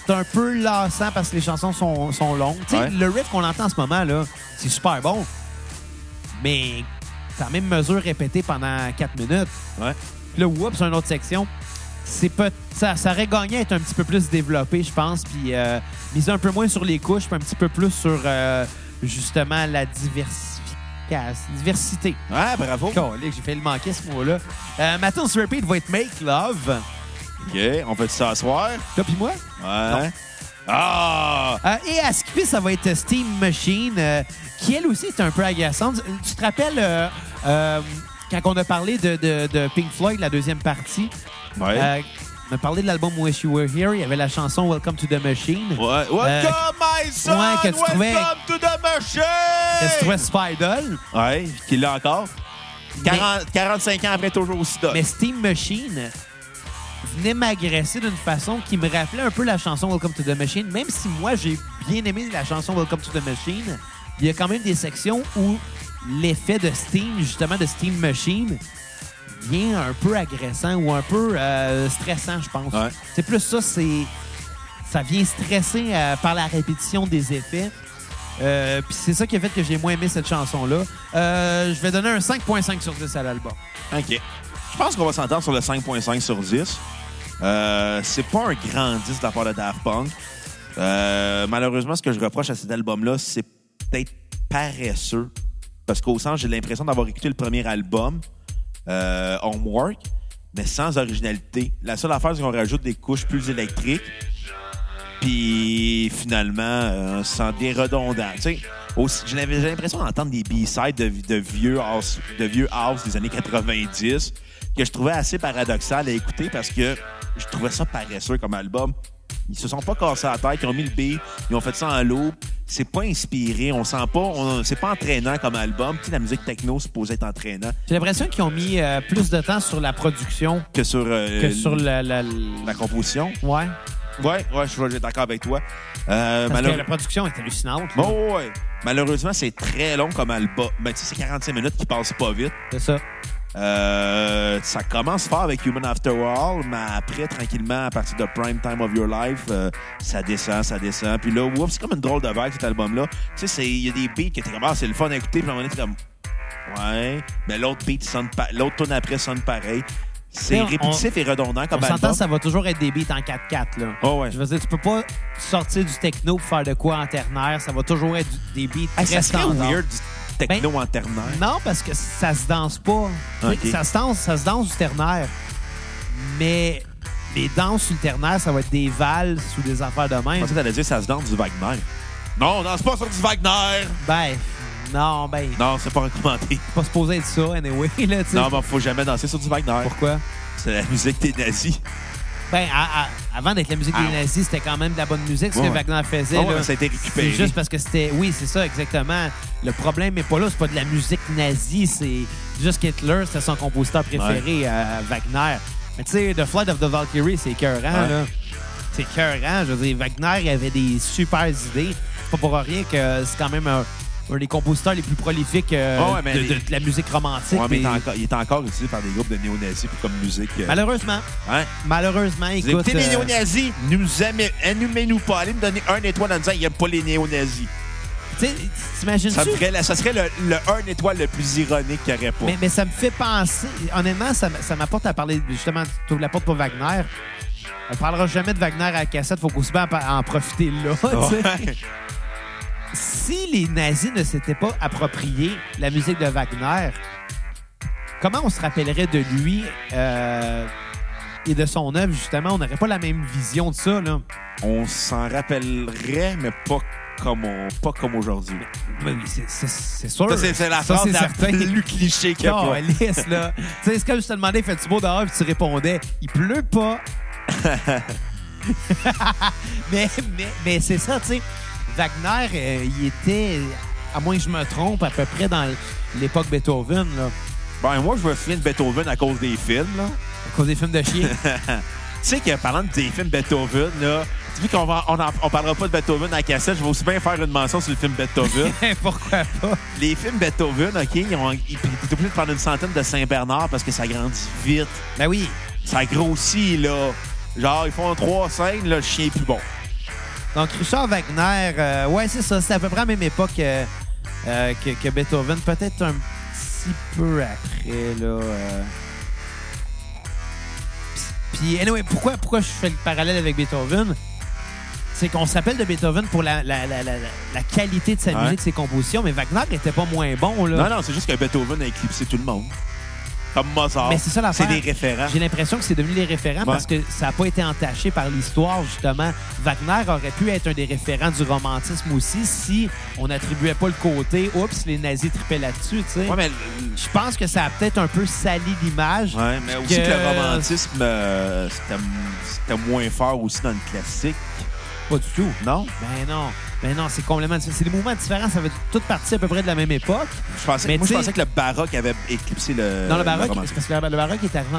c'est un peu lassant parce que les chansons sont, sont longues. Tu sais, Ouais. Le riff qu'on entend en ce moment, là, c'est super bon. Mais c'est la même mesure répétée pendant 4 minutes. Ouais. Puis là, whoops, une autre section. C'est peut ça, ça aurait gagné à être un petit peu plus développé, je pense, puis euh, miser un peu moins sur les couches, puis un petit peu plus sur euh, justement la diversification, diversité. Ouais, bravo. J'ai fait le manquer ce mot-là. Euh, ma tune repeat va être Make Love. OK, on ce soir. Toi puis moi? Ouais. Ah! Euh, et à skipper, ça va être Steam Machine, euh, qui elle aussi est un peu agaçante. Tu te rappelles euh, quand on a parlé de, de- de Pink Floyd, la deuxième partie? Ouais. on a parlé de l'album Wish You Were Here. Il y avait la chanson Welcome to the Machine. Ouais. Welcome, my son! ouais, que tu Welcome trouvais- to the machine! Que tu trouvais? Ouais, qu'il l'a encore. 40 45 ans après, toujours aussi top. Mais Steam Machine venait m'agresser d'une façon qui me rappelait un peu la chanson Welcome to the Machine. Même si moi, j'ai bien aimé la chanson Welcome to the Machine, il y a quand même des sections où l'effet de Steam, justement, de Steam Machine, vient un peu agressant ou un peu euh, stressant, je pense. Ouais. C'est plus ça, c'est... Ça vient stresser euh, par la répétition des effets. Euh, Puis c'est ça qui a fait que j'ai moins aimé cette chanson-là. Je vais donner un 5.5 sur 10 à l'album. OK. Je pense qu'on va s'entendre sur le 5.5 sur 10. Euh, c'est pas un grand 10 de la part de Daft Punk. Euh, malheureusement, ce que je reproche à cet album-là, c'est peut-être paresseux. Parce qu'au sens, j'ai l'impression d'avoir écouté le premier album, euh, Homework, mais sans originalité. La seule affaire, c'est qu'on rajoute des couches plus électriques. Puis finalement, sans des redondants. Tu sais, j'ai l'impression d'entendre des B-sides de, vieux de vieux house des années 90 que je trouvais assez paradoxal à écouter parce que je trouvais ça paresseux comme album. Ils se sont pas cassés la tête, ils ont mis le beat, ils ont fait ça en loop. C'est pas inspiré, on sent pas, on- c'est pas entraînant comme album. Tu sais, la musique techno supposée être entraînant J'ai l'impression qu'ils ont mis euh, plus de temps sur la production que sur, euh, que sur la... la, la composition. Ouais. Ouais, ouais, je suis d'accord avec toi. Euh, Parce malheure- que la production est hallucinante. Bon, ouais. Malheureusement, c'est très long comme album. Ben, tu sais, c'est 45 minutes qui passent pas vite. C'est ça. Euh, ça commence fort avec Human After All, mais après, tranquillement, à partir de Prime Time of Your Life, euh, ça descend, ça descend. Puis là, c'est comme une drôle de vague, cet album-là. Tu sais, c'est- il y a des beats qui étaient comme, ah, c'est le fun à écouter. Puis à un moment donné, comme, ouais. Mais l'autre beat sonne pa- l'autre tune après sonne pareil. C'est On- répétitif et redondant comme On s'entend, album. ça va toujours être des beats en 4-4. Là. Oh, ouais. Je veux dire, tu peux pas sortir du techno pour faire de quoi en ternaire. Ça va toujours être du- des beats Hey, très ça serait standards. weird techno en ternaire. Non, parce que ça se danse pas. Ça, se danse, ça se danse du ternaire. Mais les danses sur le ternaire, ça va être des valses ou des affaires de Je même. pensais que t'allais dire ça se danse du Wagner. Non, on danse pas sur du Wagner! Ben, non, ben, Non, c'est pas recommandé. pas supposé être ça, anyway. Là, tu. Non, mais faut jamais danser sur du Wagner. Pourquoi? C'est la musique des nazis. Ben, à- à- avant d'être la musique Ah. des nazis, c'était quand même de la bonne musique, ce Ouais. que Wagner faisait. Ah ouais, là. mais ça a été récupéré. C'est juste parce que c'était. Oui, c'est ça, exactement. Le problème n'est pas là, c'est pas de la musique nazie, c'est juste qu'Hitler, c'était son compositeur préféré, Wagner. Mais tu sais, The Flight of the Valkyrie, c'est écœurant, là. C'est écœurant. Je veux dire, Wagner, il avait des super idées. C'est pas pour rien que c'est quand même un, un des compositeurs les plus prolifiques euh, Ah ouais, de, les- de- de la musique romantique. Ouais, mais il est, encore, il est encore utilisé par des groupes de néo-nazis comme musique. euh, Malheureusement, Hein? malheureusement, Vous écoute. écoutez les euh, néo-nazis, nous aimez, nous pas. Allez me donner un étoile en disant qu'il n'aime pas les néo-nazis. tu sais, t'imagines-tu? Ça, la- ça serait le, le un étoile le plus ironique qu'il n'y aurait pas. Mais, mais ça me fait penser. Honnêtement, ça, m'apporte à parler. Justement, tu ouvres la porte pour Wagner. On parlera jamais de Wagner à la cassette. Faut qu'aussi bien en en profiter là. Ouais. Si les nazis ne s'étaient pas approprié la musique de Wagner, comment on se rappellerait de lui euh, et de son œuvre, justement? On n'aurait pas la même vision de ça. Là. On s'en rappellerait, mais pas comme, on- pas comme aujourd'hui. Oui, c'est- sûr. Ça, c'est la phrase la plus cliché qu'il y a pas. Calisse, là. c'est comme je te demandais, fais-tu beau dehors, puis tu répondais, il pleut pas. mais mais, mais c'est ça, tu sais. Wagner, euh, il était, à moins que je me trompe, à peu près dans l'époque Beethoven, là. Ben, moi, je me souviens de Beethoven à cause des films, là. À cause des films de chiens. Tu sais que parlant des films Beethoven, là, tu vois qu'on on, on parlera pas de Beethoven à la cassette, je vais aussi bien faire une mention sur le film Beethoven. Pourquoi pas? Les films Beethoven, OK, ils ont, ils, t'es obligé de prendre une centaine de Saint-Bernard parce que ça grandit vite. Ben oui. Ça grossit, là. Genre, ils font trois scènes, là, le chien est plus bon. Donc, Richard Wagner, euh, ouais, c'est ça. C'est à peu près à la même époque euh, euh, que, que Beethoven. Peut-être un petit peu après, là. Puis, anyway, pourquoi, pourquoi je fais le parallèle avec Beethoven? C'est qu'on se rappelle de Beethoven pour la, la, la, la, la qualité de sa Ouais. musique, ses compositions, mais Wagner n'était pas moins bon, là. Non, non, c'est juste que Beethoven a éclipsé tout le monde. Comme Mozart. Mais c'est ça l'affaire. C'est des référents. J'ai l'impression que c'est devenu les référents parce que ça n'a pas été entaché par l'histoire, justement. Wagner aurait pu être un des référents du romantisme aussi si on n'attribuait pas le côté « Oups, les nazis tripaient là-dessus », tu sais. Ouais, mais, Je pense que ça a peut-être un peu sali l'image. ouais, mais aussi Que- que le romantisme, euh, c'était moins fort aussi dans le classique. Pas du tout. Non? Ben non. Ben non, c'est complètement différent. C'est des mouvements différents. Ça fait toutes partie à peu près de la même époque. Je pensais, Mais moi, je pensais que le baroque avait éclipsé le. Dans le baroque, c'est parce que le baroque est arrivé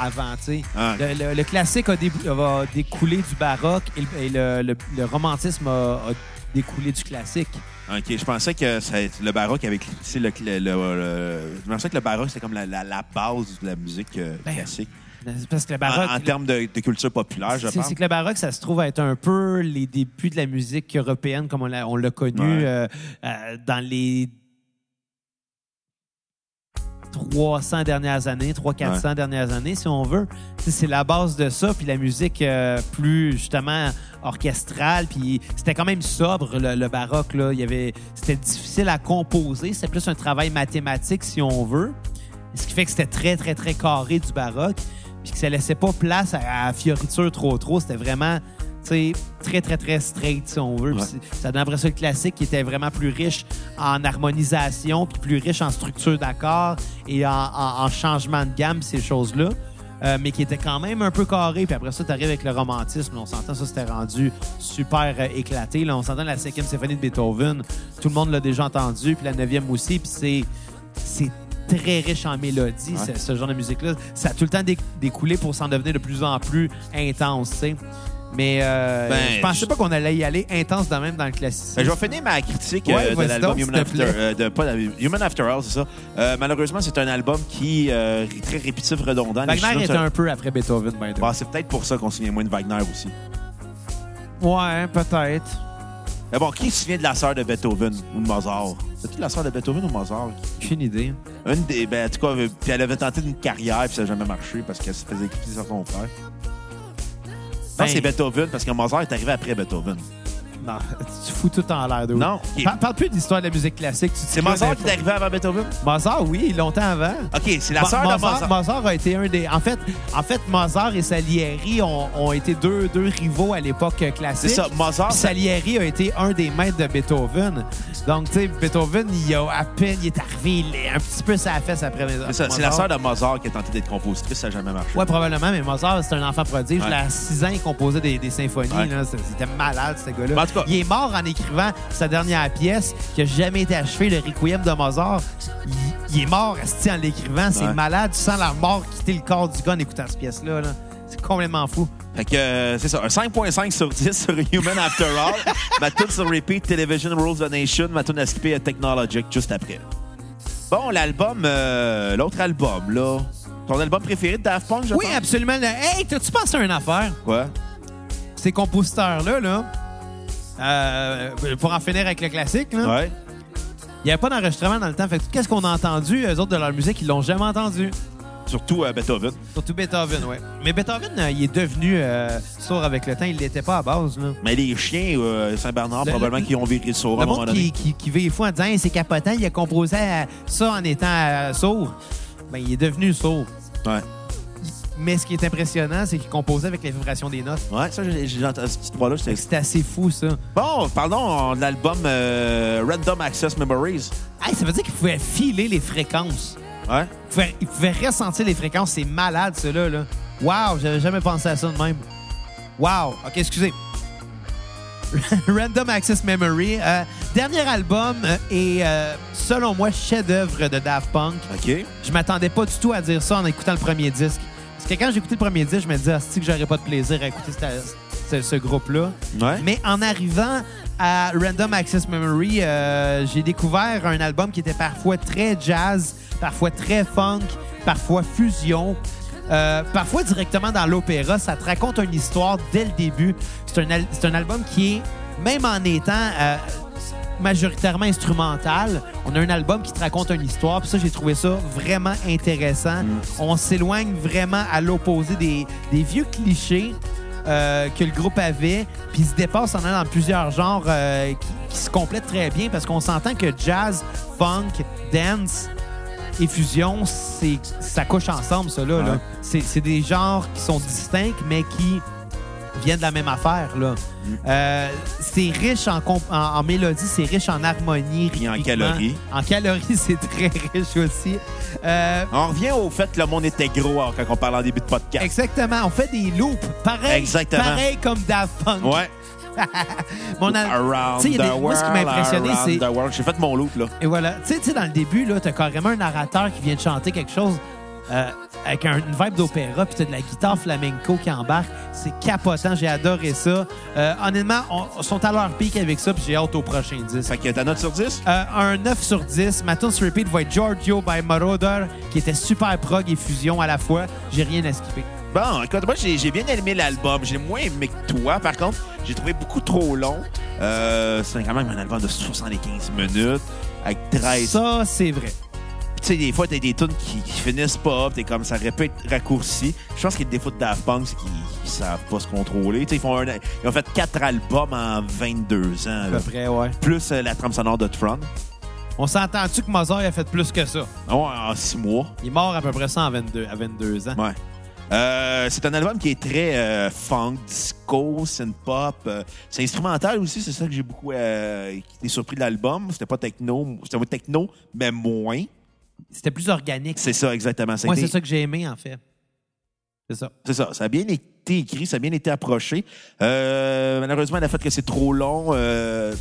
avant, tu sais. Ah. Le, le- le classique a, dé- va découler du baroque et, le, le- le- le romantisme a, a découlé du classique. OK, je pensais que ça- le baroque avait éclipsé le, le, le- le- Je pensais que le baroque, c'était comme la, la- la base de la musique euh, Ben, classique. C'est Parce que le En, baroque. en termes de, de culture populaire, je pense. c'est que le baroque, ça se trouve être un peu les débuts de la musique européenne comme on l'a on l'a connu Ouais. euh, euh, dans les 300 dernières années, 300-400 dernières années, si on veut. C'est la base de ça, puis la musique euh, plus, justement, orchestrale, puis c'était quand même sobre, le, le baroque. Là. Il y avait, c'était difficile à composer, c'était plus un travail mathématique, si on veut. Ce qui fait que c'était très, très, très carré du baroque, puis que ça laissait pas place à, à fioriture trop, trop. C'était vraiment, tu sais, très, très, très straight, si on veut. Ouais. ça donne après ça le classique qui était vraiment plus riche en harmonisation, puis plus riche en structure d'accords et en, en- en changement de gamme, ces choses-là. Euh, mais qui était quand même un peu carré. Puis après ça, tu arrives avec le romantisme. On s'entend, ça, c'était rendu super euh, éclaté. Là, on s'entend la cinquième symphonie de Beethoven. Tout le monde l'a déjà entendu. Puis la neuvième aussi. Puis c'est très riche en mélodie, Ouais. ce, ce genre de musique-là. Ça a tout le temps dé- découlé pour s'en devenir de plus en plus intense, tu sais. Mais euh, Ben, je pensais pas qu'on allait y aller intense de même dans le classique. Ben, je vais finir ma critique Ouais, euh, de l'album Human After, euh, de, pas, Human After All, c'est ça. Euh, malheureusement, c'est un album qui euh, est très répétitif, redondant. Wagner était un peu après Beethoven, way. Bon, c'est peut-être pour ça qu'on se souvient moins de Wagner aussi. Ouais, peut-être. Mais bon, qui se souvient de la sœur de Beethoven ou de Mozart? C'est-tu la sœur de Beethoven ou Mozart? Aucune idée. Une des, ben, en tout cas, euh, puis elle avait tenté une carrière, puis ça n'a jamais marché parce qu'elle se faisait écouter sur son frère. Je pense Ben- que c'est Beethoven parce que Mozart est arrivé après Beethoven. Non, tu fous tout en l'air de Non? Ok. Parle plus de l'histoire de la musique classique. tu te C'est Mozart qui est arrivé avant Beethoven? Mozart, oui, longtemps avant. OK, c'est la sœur de Mozart. Mozart a été un des. En fait, en fait Mozart et Salieri ont, ont été deux, deux rivaux à l'époque classique. C'est ça, Mozart, Puis Salieri a été un des maîtres de Beethoven. Donc, tu sais, Beethoven, il a à peine, il est arrivé il est un petit peu sa fesse après C'est ça, c'est la sœur de Mozart qui a tenté d'être compositrice, ça n'a jamais marché. Ouais, probablement, mais Mozart, c'est un enfant prodige. Ouais. Là, À 6 ans, il composait des, des symphonies. Ouais. là. C'était malade, ce gars-là. Mais en tout cas- Il est mort en écrivant sa dernière pièce qui n'a jamais été achevée, le Requiem de Mozart. Il, il est mort esti, en l'écrivant. C'est Ouais. malade. Tu sens la mort quitter le corps du gars en écoutant cette pièce-là. là. C'est complètement fou. Fait que euh, c'est ça, un 5.5 sur 10 sur Human After All. ma tune sur Repeat, Television Rules the Nation. Ma tune à skipper est Technologic juste après. Bon, l'album, euh, l'autre album, là. Ton album préféré de Daft Punk, je Oui, absolument. Hey, t'as-tu pensé à une affaire? Quoi? Ces compositeurs-là, là, euh, pour en finir avec le classique, là, Ouais. il n'y avait pas d'enregistrement dans le temps. Fait que qu'est-ce qu'on a entendu? Eux autres, de leur musique, ils l'ont jamais entendu. Surtout euh, Beethoven. Surtout Beethoven, oui. Mais Beethoven, euh, il est devenu euh, sourd avec le temps. Il l'était pas à base. Là. Mais les chiens, euh, Saint-Bernard, Le- probablement, le- qui ont viré sourd à Le un moment monde donné. qui, qui, qui vit fou en disant Hey, c'est capotant, il a composé ça en étant sourd. Ben, il est devenu sourd. Ouais. Mais ce qui est impressionnant, c'est qu'il composait avec les vibrations des notes. Ouais, ça, j'ai entendu ce petit j'étais- C'était assez fou, ça. Bon, parlons de l'album euh, Random Access Memories. Hey, ça veut dire qu'il pouvait filer les fréquences. Ouais. Il pouvait, il pouvait ressentir les fréquences. C'est malade, cela. Là. Wow, j'avais jamais pensé à ça de même. Wow. OK, excusez. Random Access Memory. euh, dernier album euh, et, euh, selon moi, chef-d'œuvre de Daft Punk. OK. Je m'attendais pas du tout à dire ça en écoutant le premier disque. Parce que quand j'ai écouté le premier disque, je me disais, ah, que j'aurais pas de plaisir à écouter cette- ce, ce groupe-là. Ouais. Mais en arrivant à Random Access Memory, euh, j'ai découvert un album qui était parfois très jazz, parfois très funk, parfois fusion. euh, parfois directement dans l'opéra, ça te raconte une histoire dès le début. C'est un, al- un album qui est, même en étant euh, majoritairement instrumental, on a un album qui te raconte une histoire. Puis ça, j'ai trouvé ça vraiment intéressant. On s'éloigne vraiment à l'opposé des, des vieux clichés euh, que le groupe avait, puis il se dépasse en allant dans plusieurs genres euh, qui, qui se complètent très bien parce qu'on s'entend que jazz, funk, dance, Effusion, c'est ça couche ensemble, ça, là. Ouais. C'est des genres qui sont distincts, mais qui viennent de la même affaire, là. Mm. Euh, c'est riche en, comp- en, en mélodie, c'est riche en harmonie. Puis en calories. En calories, c'est très riche aussi. Euh, On revient au fait que le monde était gros alors, quand on parlait en début de podcast. exactement, on fait des loops. Pareil, Exactement. pareil comme Daft Punk. Ouais. Mon Around des- the moi, ce qui m'a world, impressionné, c'est- the world. J'ai fait mon loop, là. Et voilà. Tu sais, tu sais, dans le début, là, t'as carrément un narrateur qui vient de chanter quelque chose euh, avec un- une vibe d'opéra, puis t'as de la guitare flamenco qui embarque. C'est capotant, j'ai adoré ça. Euh, honnêtement, on, on sont à leur pic avec ça, puis j'ai hâte au prochain 10. Fait que ta note sur 10? Euh, un 9 sur 10. Ma tune sur repeat va être Giorgio by Marauder, qui était super prog et fusion à la fois. J'ai rien à skipper. Bon, écoute, moi, j'ai j'ai bien aimé l'album. J'ai moins aimé que toi. Par contre, j'ai trouvé beaucoup trop long. Euh, c'est quand même un album de 75 minutes avec 13. Ça, c'est vrai. Tu sais, des fois, t'as des tunes qui, qui finissent pas, t'es comme ça aurait pu être raccourci. Je pense qu'il y a des défauts de Daft Punk, c'est qu'ils ils savent pas se contrôler. Tu sais, ils, font un- ils ont fait quatre albums en 22 ans, À là. peu près, ouais. plus euh, la trame sonore de Tron. On s'entend-tu que Mozart a fait plus que ça? Oh, en six mois. Il est mort à peu près ça en 22, à 22 ans. Ouais. Euh, c'est un album qui est très euh, funk, disco, synth-pop. euh, c'est instrumental aussi, c'est ça que j'ai beaucoup été surpris de l'album. C'était pas techno, c'était pas techno, mais moins. C'était plus organique. C'est ça, exactement. Moi, c'est ça que j'ai aimé, en fait. C'est ça. C'est ça. Ça a bien été écrit, ça a bien été approché. Euh, malheureusement, le fait que c'est trop long. euh,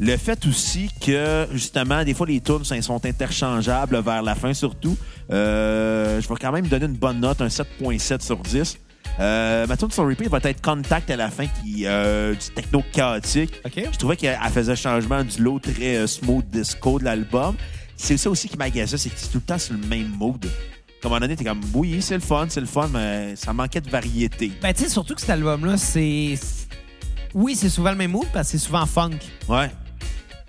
le fait aussi que, justement, des fois, les tunes ça, sont interchangeables vers la fin, surtout. Euh, je vais quand même donner une bonne note, un 7.7 sur 10. Euh, ma tune sur repeat va être Contact à la fin, qui euh, du techno chaotique. OK. Je trouvais qu'elle faisait changement du lot très euh, smooth disco de l'album. C'est ça aussi qui m'agaçait, c'est que c'est tout le temps sur le même mood. Comme à un moment donné, t'es comme, oui, c'est le fun, c'est le fun, mais ça manquait de variété. Ben, tu sais, surtout que cet album-là, c'est. Oui, c'est souvent le même mood parce que c'est souvent funk. Tu Ouais.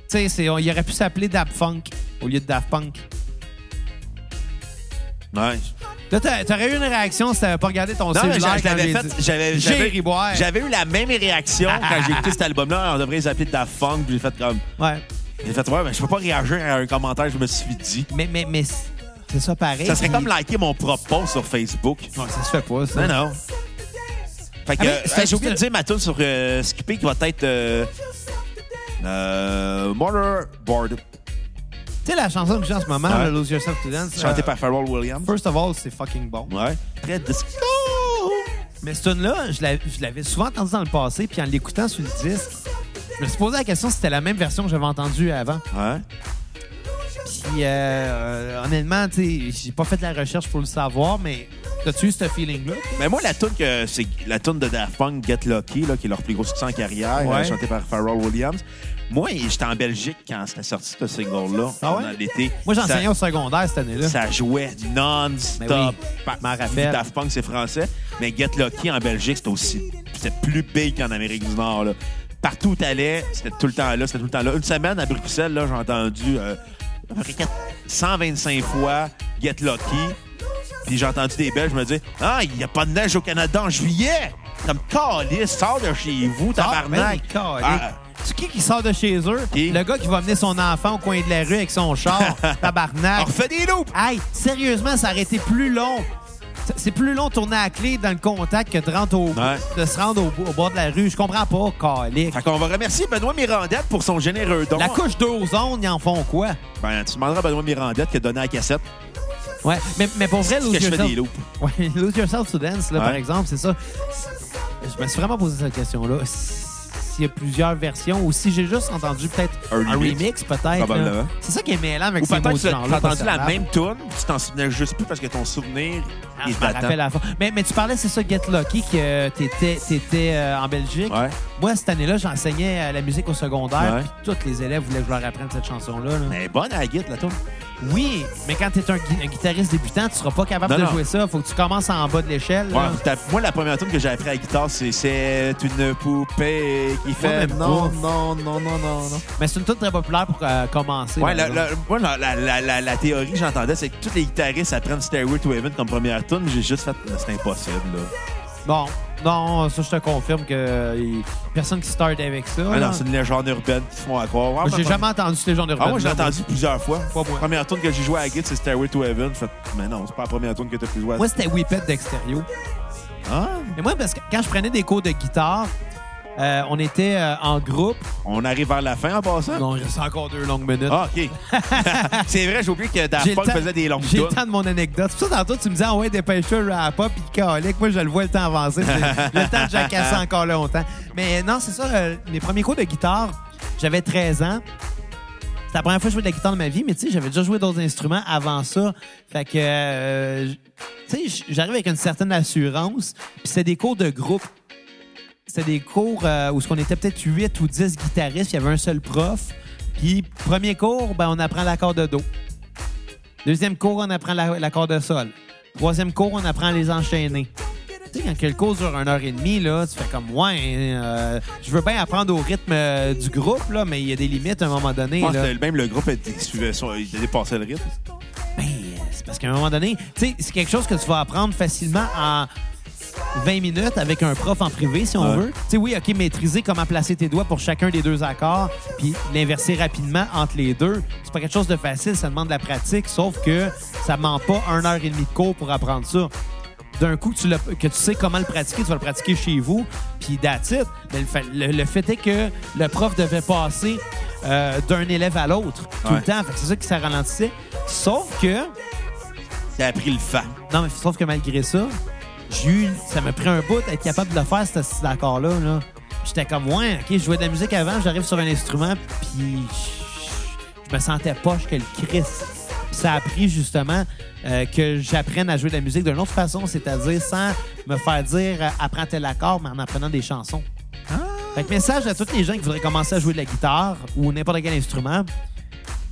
sais, c'est- on- il aurait pu s'appeler Daft Funk au lieu de Daft Punk. Ouais. Là, t'a- t'aurais eu une réaction si t'avais pas regardé ton Non, cellulaire l'avais j'ai fait. J'avais, j'avais, j'avais eu la même réaction quand j'ai écouté cet album-là. On devrait les appeler Daft Funk. puis J'ai fait comme. Ouais. J'ai fait, ouais, mais je peux pas réagir à un commentaire, je me suis dit. Mais, mais, mais c'est ça pareil. Ça serait comme liker mon propre post sur Facebook. Ouais, ça se fait pas, ça. Non, non. Fait que, Ah, euh, j'ai oublié de dire ma tune sur euh, Skippy qui va être euh, euh, Motherboard, Tu sais, la chanson que j'ai en ce moment, Ouais. Lose Yourself to Dance, chantée euh, par Pharrell Williams. First of all, c'est fucking bon. Ouais. Très disco. Mais cette tune-là, je l'avais- je l'avais souvent entendu dans le passé, puis en l'écoutant sur le disque, je me suis posé la question si c'était la même version que j'avais entendue avant. Ouais. Puis, euh, euh, honnêtement, tu sais, j'ai pas fait de la recherche pour le savoir, mais t'as-tu eu ce feeling-là? Mais moi, la tune que c'est la tune de Daft Punk, Get Lucky, là, qui est leur plus gros succès en carrière, Ouais. chantée par Pharrell Williams. Moi, j'étais en Belgique quand c'était sorti ce single-là, Ah ouais? l'été. Moi, j'enseignais au secondaire cette année-là. Ça jouait non-stop. Ben oui. Daft Punk, c'est français. Mais Get Lucky en Belgique, c'était aussi. C'était plus big qu'en Amérique du Nord. Là. Partout où t'allais, c'était tout le temps là, c'était tout le temps là. Une semaine à Bruxelles, là, j'ai entendu euh, à peu près quatre- 125 fois Get Lucky. Puis j'ai entendu des Belges me dire Ah, il n'y a pas de neige au Canada en juillet! Comme calice, sors de chez vous, Ah, ben tabarnak! oui, calique. Ah, C'est qui qui sort de chez eux? Qui? Le gars qui va amener son enfant au coin de la rue avec son char, tabarnak. on refait des loops! Hey, sérieusement, ça aurait été plus long. C'est plus long de tourner à la clé dans le contact que de, rentrer au, Ouais. de se rendre au, au bord de la rue. Je comprends pas, calique. Fait qu'on va remercier Benoît Mirandette pour son généreux don. La couche d'ozone, ils en font quoi? Ben, tu demanderas à Benoît Mirandette qui a donné la cassette. Ouais, mais, mais pour vrai, que Lose je fais des loops. Ouais, Lose Yourself to Dance, là, Ouais. par exemple, c'est ça. Je me suis vraiment posé cette question-là. S'il y a plusieurs versions ou si j'ai juste entendu peut-être Un un remix. peut-être. là. C'est ça qui est mêlant avec Ou ces peut-être que tu as entendu la même tune, tu t'en souvenais juste plus parce que ton souvenir Ah, est datant. rappelle à. Mais, mais tu parlais, c'est ça, Get Lucky, que t'étais étais, euh, en Belgique. Ouais. Moi, cette année-là, j'enseignais euh, la musique au secondaire. Ouais. Puis tous les élèves voulaient que je leur apprenne cette chanson-là. là. Mais bonne à la la tune. Oui, mais quand t'es un, gui- un guitariste débutant, tu seras pas capable Non, de non. jouer ça. Faut que tu commences en bas de l'échelle. là. Ouais, t'as- moi, la première tune que j'ai appris à la guitare, c'est C'est une poupée qui fait. non, non, non, non, non, non. Mais c'est une toute très populaire pour euh, commencer. Ouais, là, la, la- moi, la, la, la, la- la théorie que j'entendais, c'est que tous les guitaristes apprennent Stairway to Heaven comme première tune. J'ai juste fait, c'est impossible, là. Bon, Non, ça, je te confirme que euh, personne qui start avec ça. Ah là. non, c'est une légende urbaine qui se font à croire. Moi, J'ai mais- jamais entendu ces gens de Ah, moi, j'ai entendu plusieurs fois. Pas moi. Première tune que j'ai joué à la guide, c'est Stairway to Heaven. Fait, mais non, c'est pas la première tune que t'as pu jouer. à- Moi, c'était Whippet d'extérieur. Ah, Mais moi, parce que quand je prenais des cours de guitare, euh, on était euh, en groupe. on arrive vers la fin en passant? Non, il reste encore deux longues minutes. Ah, OK. c'est vrai, j'ai oublié que Daft Punk faisait des longues J'ai le temps de mon anecdote. C'est pour ça, tantôt, tu me disais, ah ouais, dépêche-toi, rap up, puis calique. Moi, je le vois le temps avancer. Le temps de jacasser encore longtemps. Mais non, c'est ça, euh, mes premiers cours de guitare, j'avais 13 ans. C'était la première fois que je jouais de la guitare de ma vie, mais tu sais, j'avais déjà joué d'autres instruments avant ça. Fait que, euh, tu sais, j'arrive avec une certaine assurance. Puis c'était des cours de groupe. C'était des cours euh, où ce qu'on était peut-être 8 ou 10 guitaristes, il y avait un seul prof. Puis premier cours, ben, on apprend l'accord de Do. Deuxième cours, on apprend la- l'accord de sol. Troisième cours, on apprend les enchaîner. Tu sais, quand le cours dure une heure et demie, là, tu fais comme, ouais, euh, je veux bien apprendre au rythme euh, du groupe, là, mais il y a des limites à un moment donné. Je pense là. que même le groupe était- suivait son- il a dépassé le rythme. Ben, euh, c'est parce qu'à un moment donné, tu sais, c'est quelque chose que tu vas apprendre facilement en 20 minutes avec un prof en privé, si on Ouais. veut. Tu sais, oui, OK, maîtriser comment placer tes doigts pour chacun des deux accords, puis l'inverser rapidement entre les deux. C'est pas quelque chose de facile, ça demande de la pratique, sauf que ça ne ment pas une heure et demie de cours pour apprendre ça. D'un coup, tu que tu sais comment le pratiquer, tu vas le pratiquer chez vous, puis it. Mais le fait, le- le fait est que le prof devait passer euh, d'un élève à l'autre tout Ouais. le temps. C'est ça qui ça ralentissait. Sauf que Il a pris le fan. non, mais sauf que malgré ça, j'ai eu, ça m'a pris un bout d'être capable de le faire, cet accord-là. Là. J'étais comme, ouais, OK, je jouais de la musique avant, j'arrive sur un instrument, puis je, me sentais poche que le Chris. Puis ça a pris justement euh, que j'apprenne à jouer de la musique d'une autre façon, c'est-à-dire sans me faire dire euh, apprends tel accord, mais en apprenant des chansons. Fait que message à tous les gens qui voudraient commencer à jouer de la guitare ou n'importe quel instrument.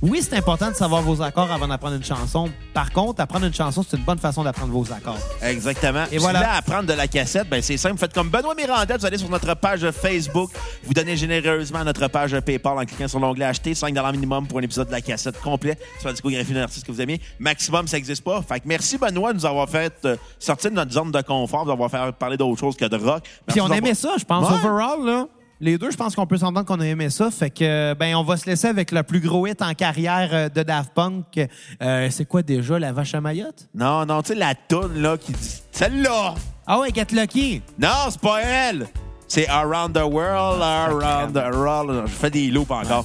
Oui, c'est important de savoir vos accords avant d'apprendre une chanson. Par contre, apprendre une chanson, c'est une bonne façon d'apprendre vos accords. Exactement. Et Et voilà. voilà. à prendre de la cassette, ben c'est simple. Faites comme Benoît Miranda. Vous allez sur notre page Facebook. Vous donnez généreusement à notre page PayPal en cliquant sur l'onglet Acheter. 5 minimum pour un épisode de la cassette complet sur la discographie d'un artiste que vous aimez. Maximum, ça n'existe pas. Fait que merci, Benoît, de nous avoir fait euh, sortir de notre zone de confort, de nous avoir fait parler d'autre chose que de rock. Puis Merci on d'avoir- aimait ça, je pense. Ouais. Overall, là, les deux, je pense qu'on peut s'entendre qu'on a aimé ça. Fait que, ben, on va se laisser avec le plus gros hit en carrière euh, de Daft Punk. Euh, c'est quoi déjà, La Vache à Mayotte? Non, non, tu sais, la toune, là, qui dit. Celle-là! Ah ouais, Get Lucky! Non, c'est pas elle! C'est Around the World, Around the World. Je fais des loops encore.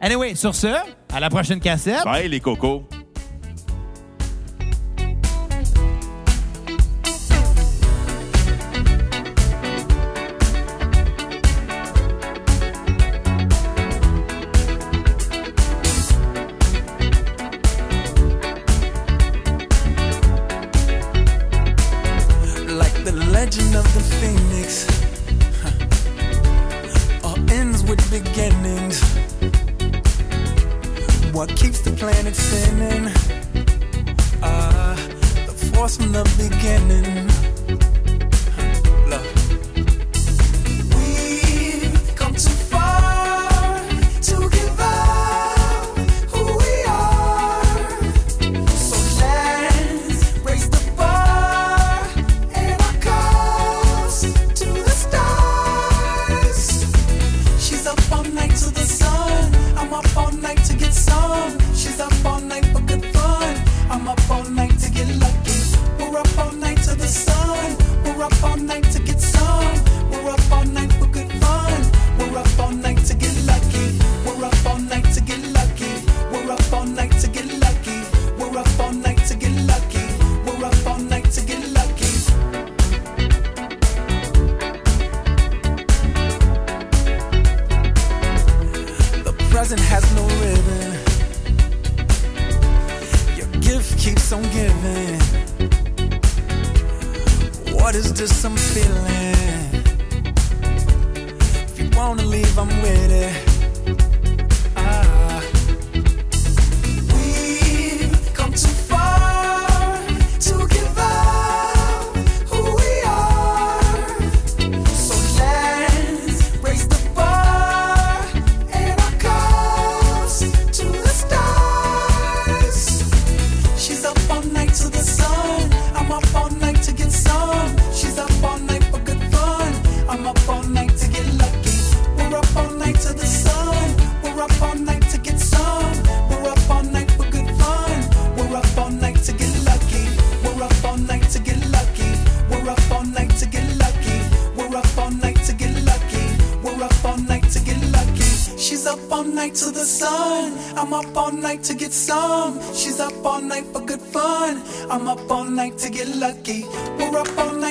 Anyway, sur ce, à la prochaine cassette. Bye, les cocos. Up all night to get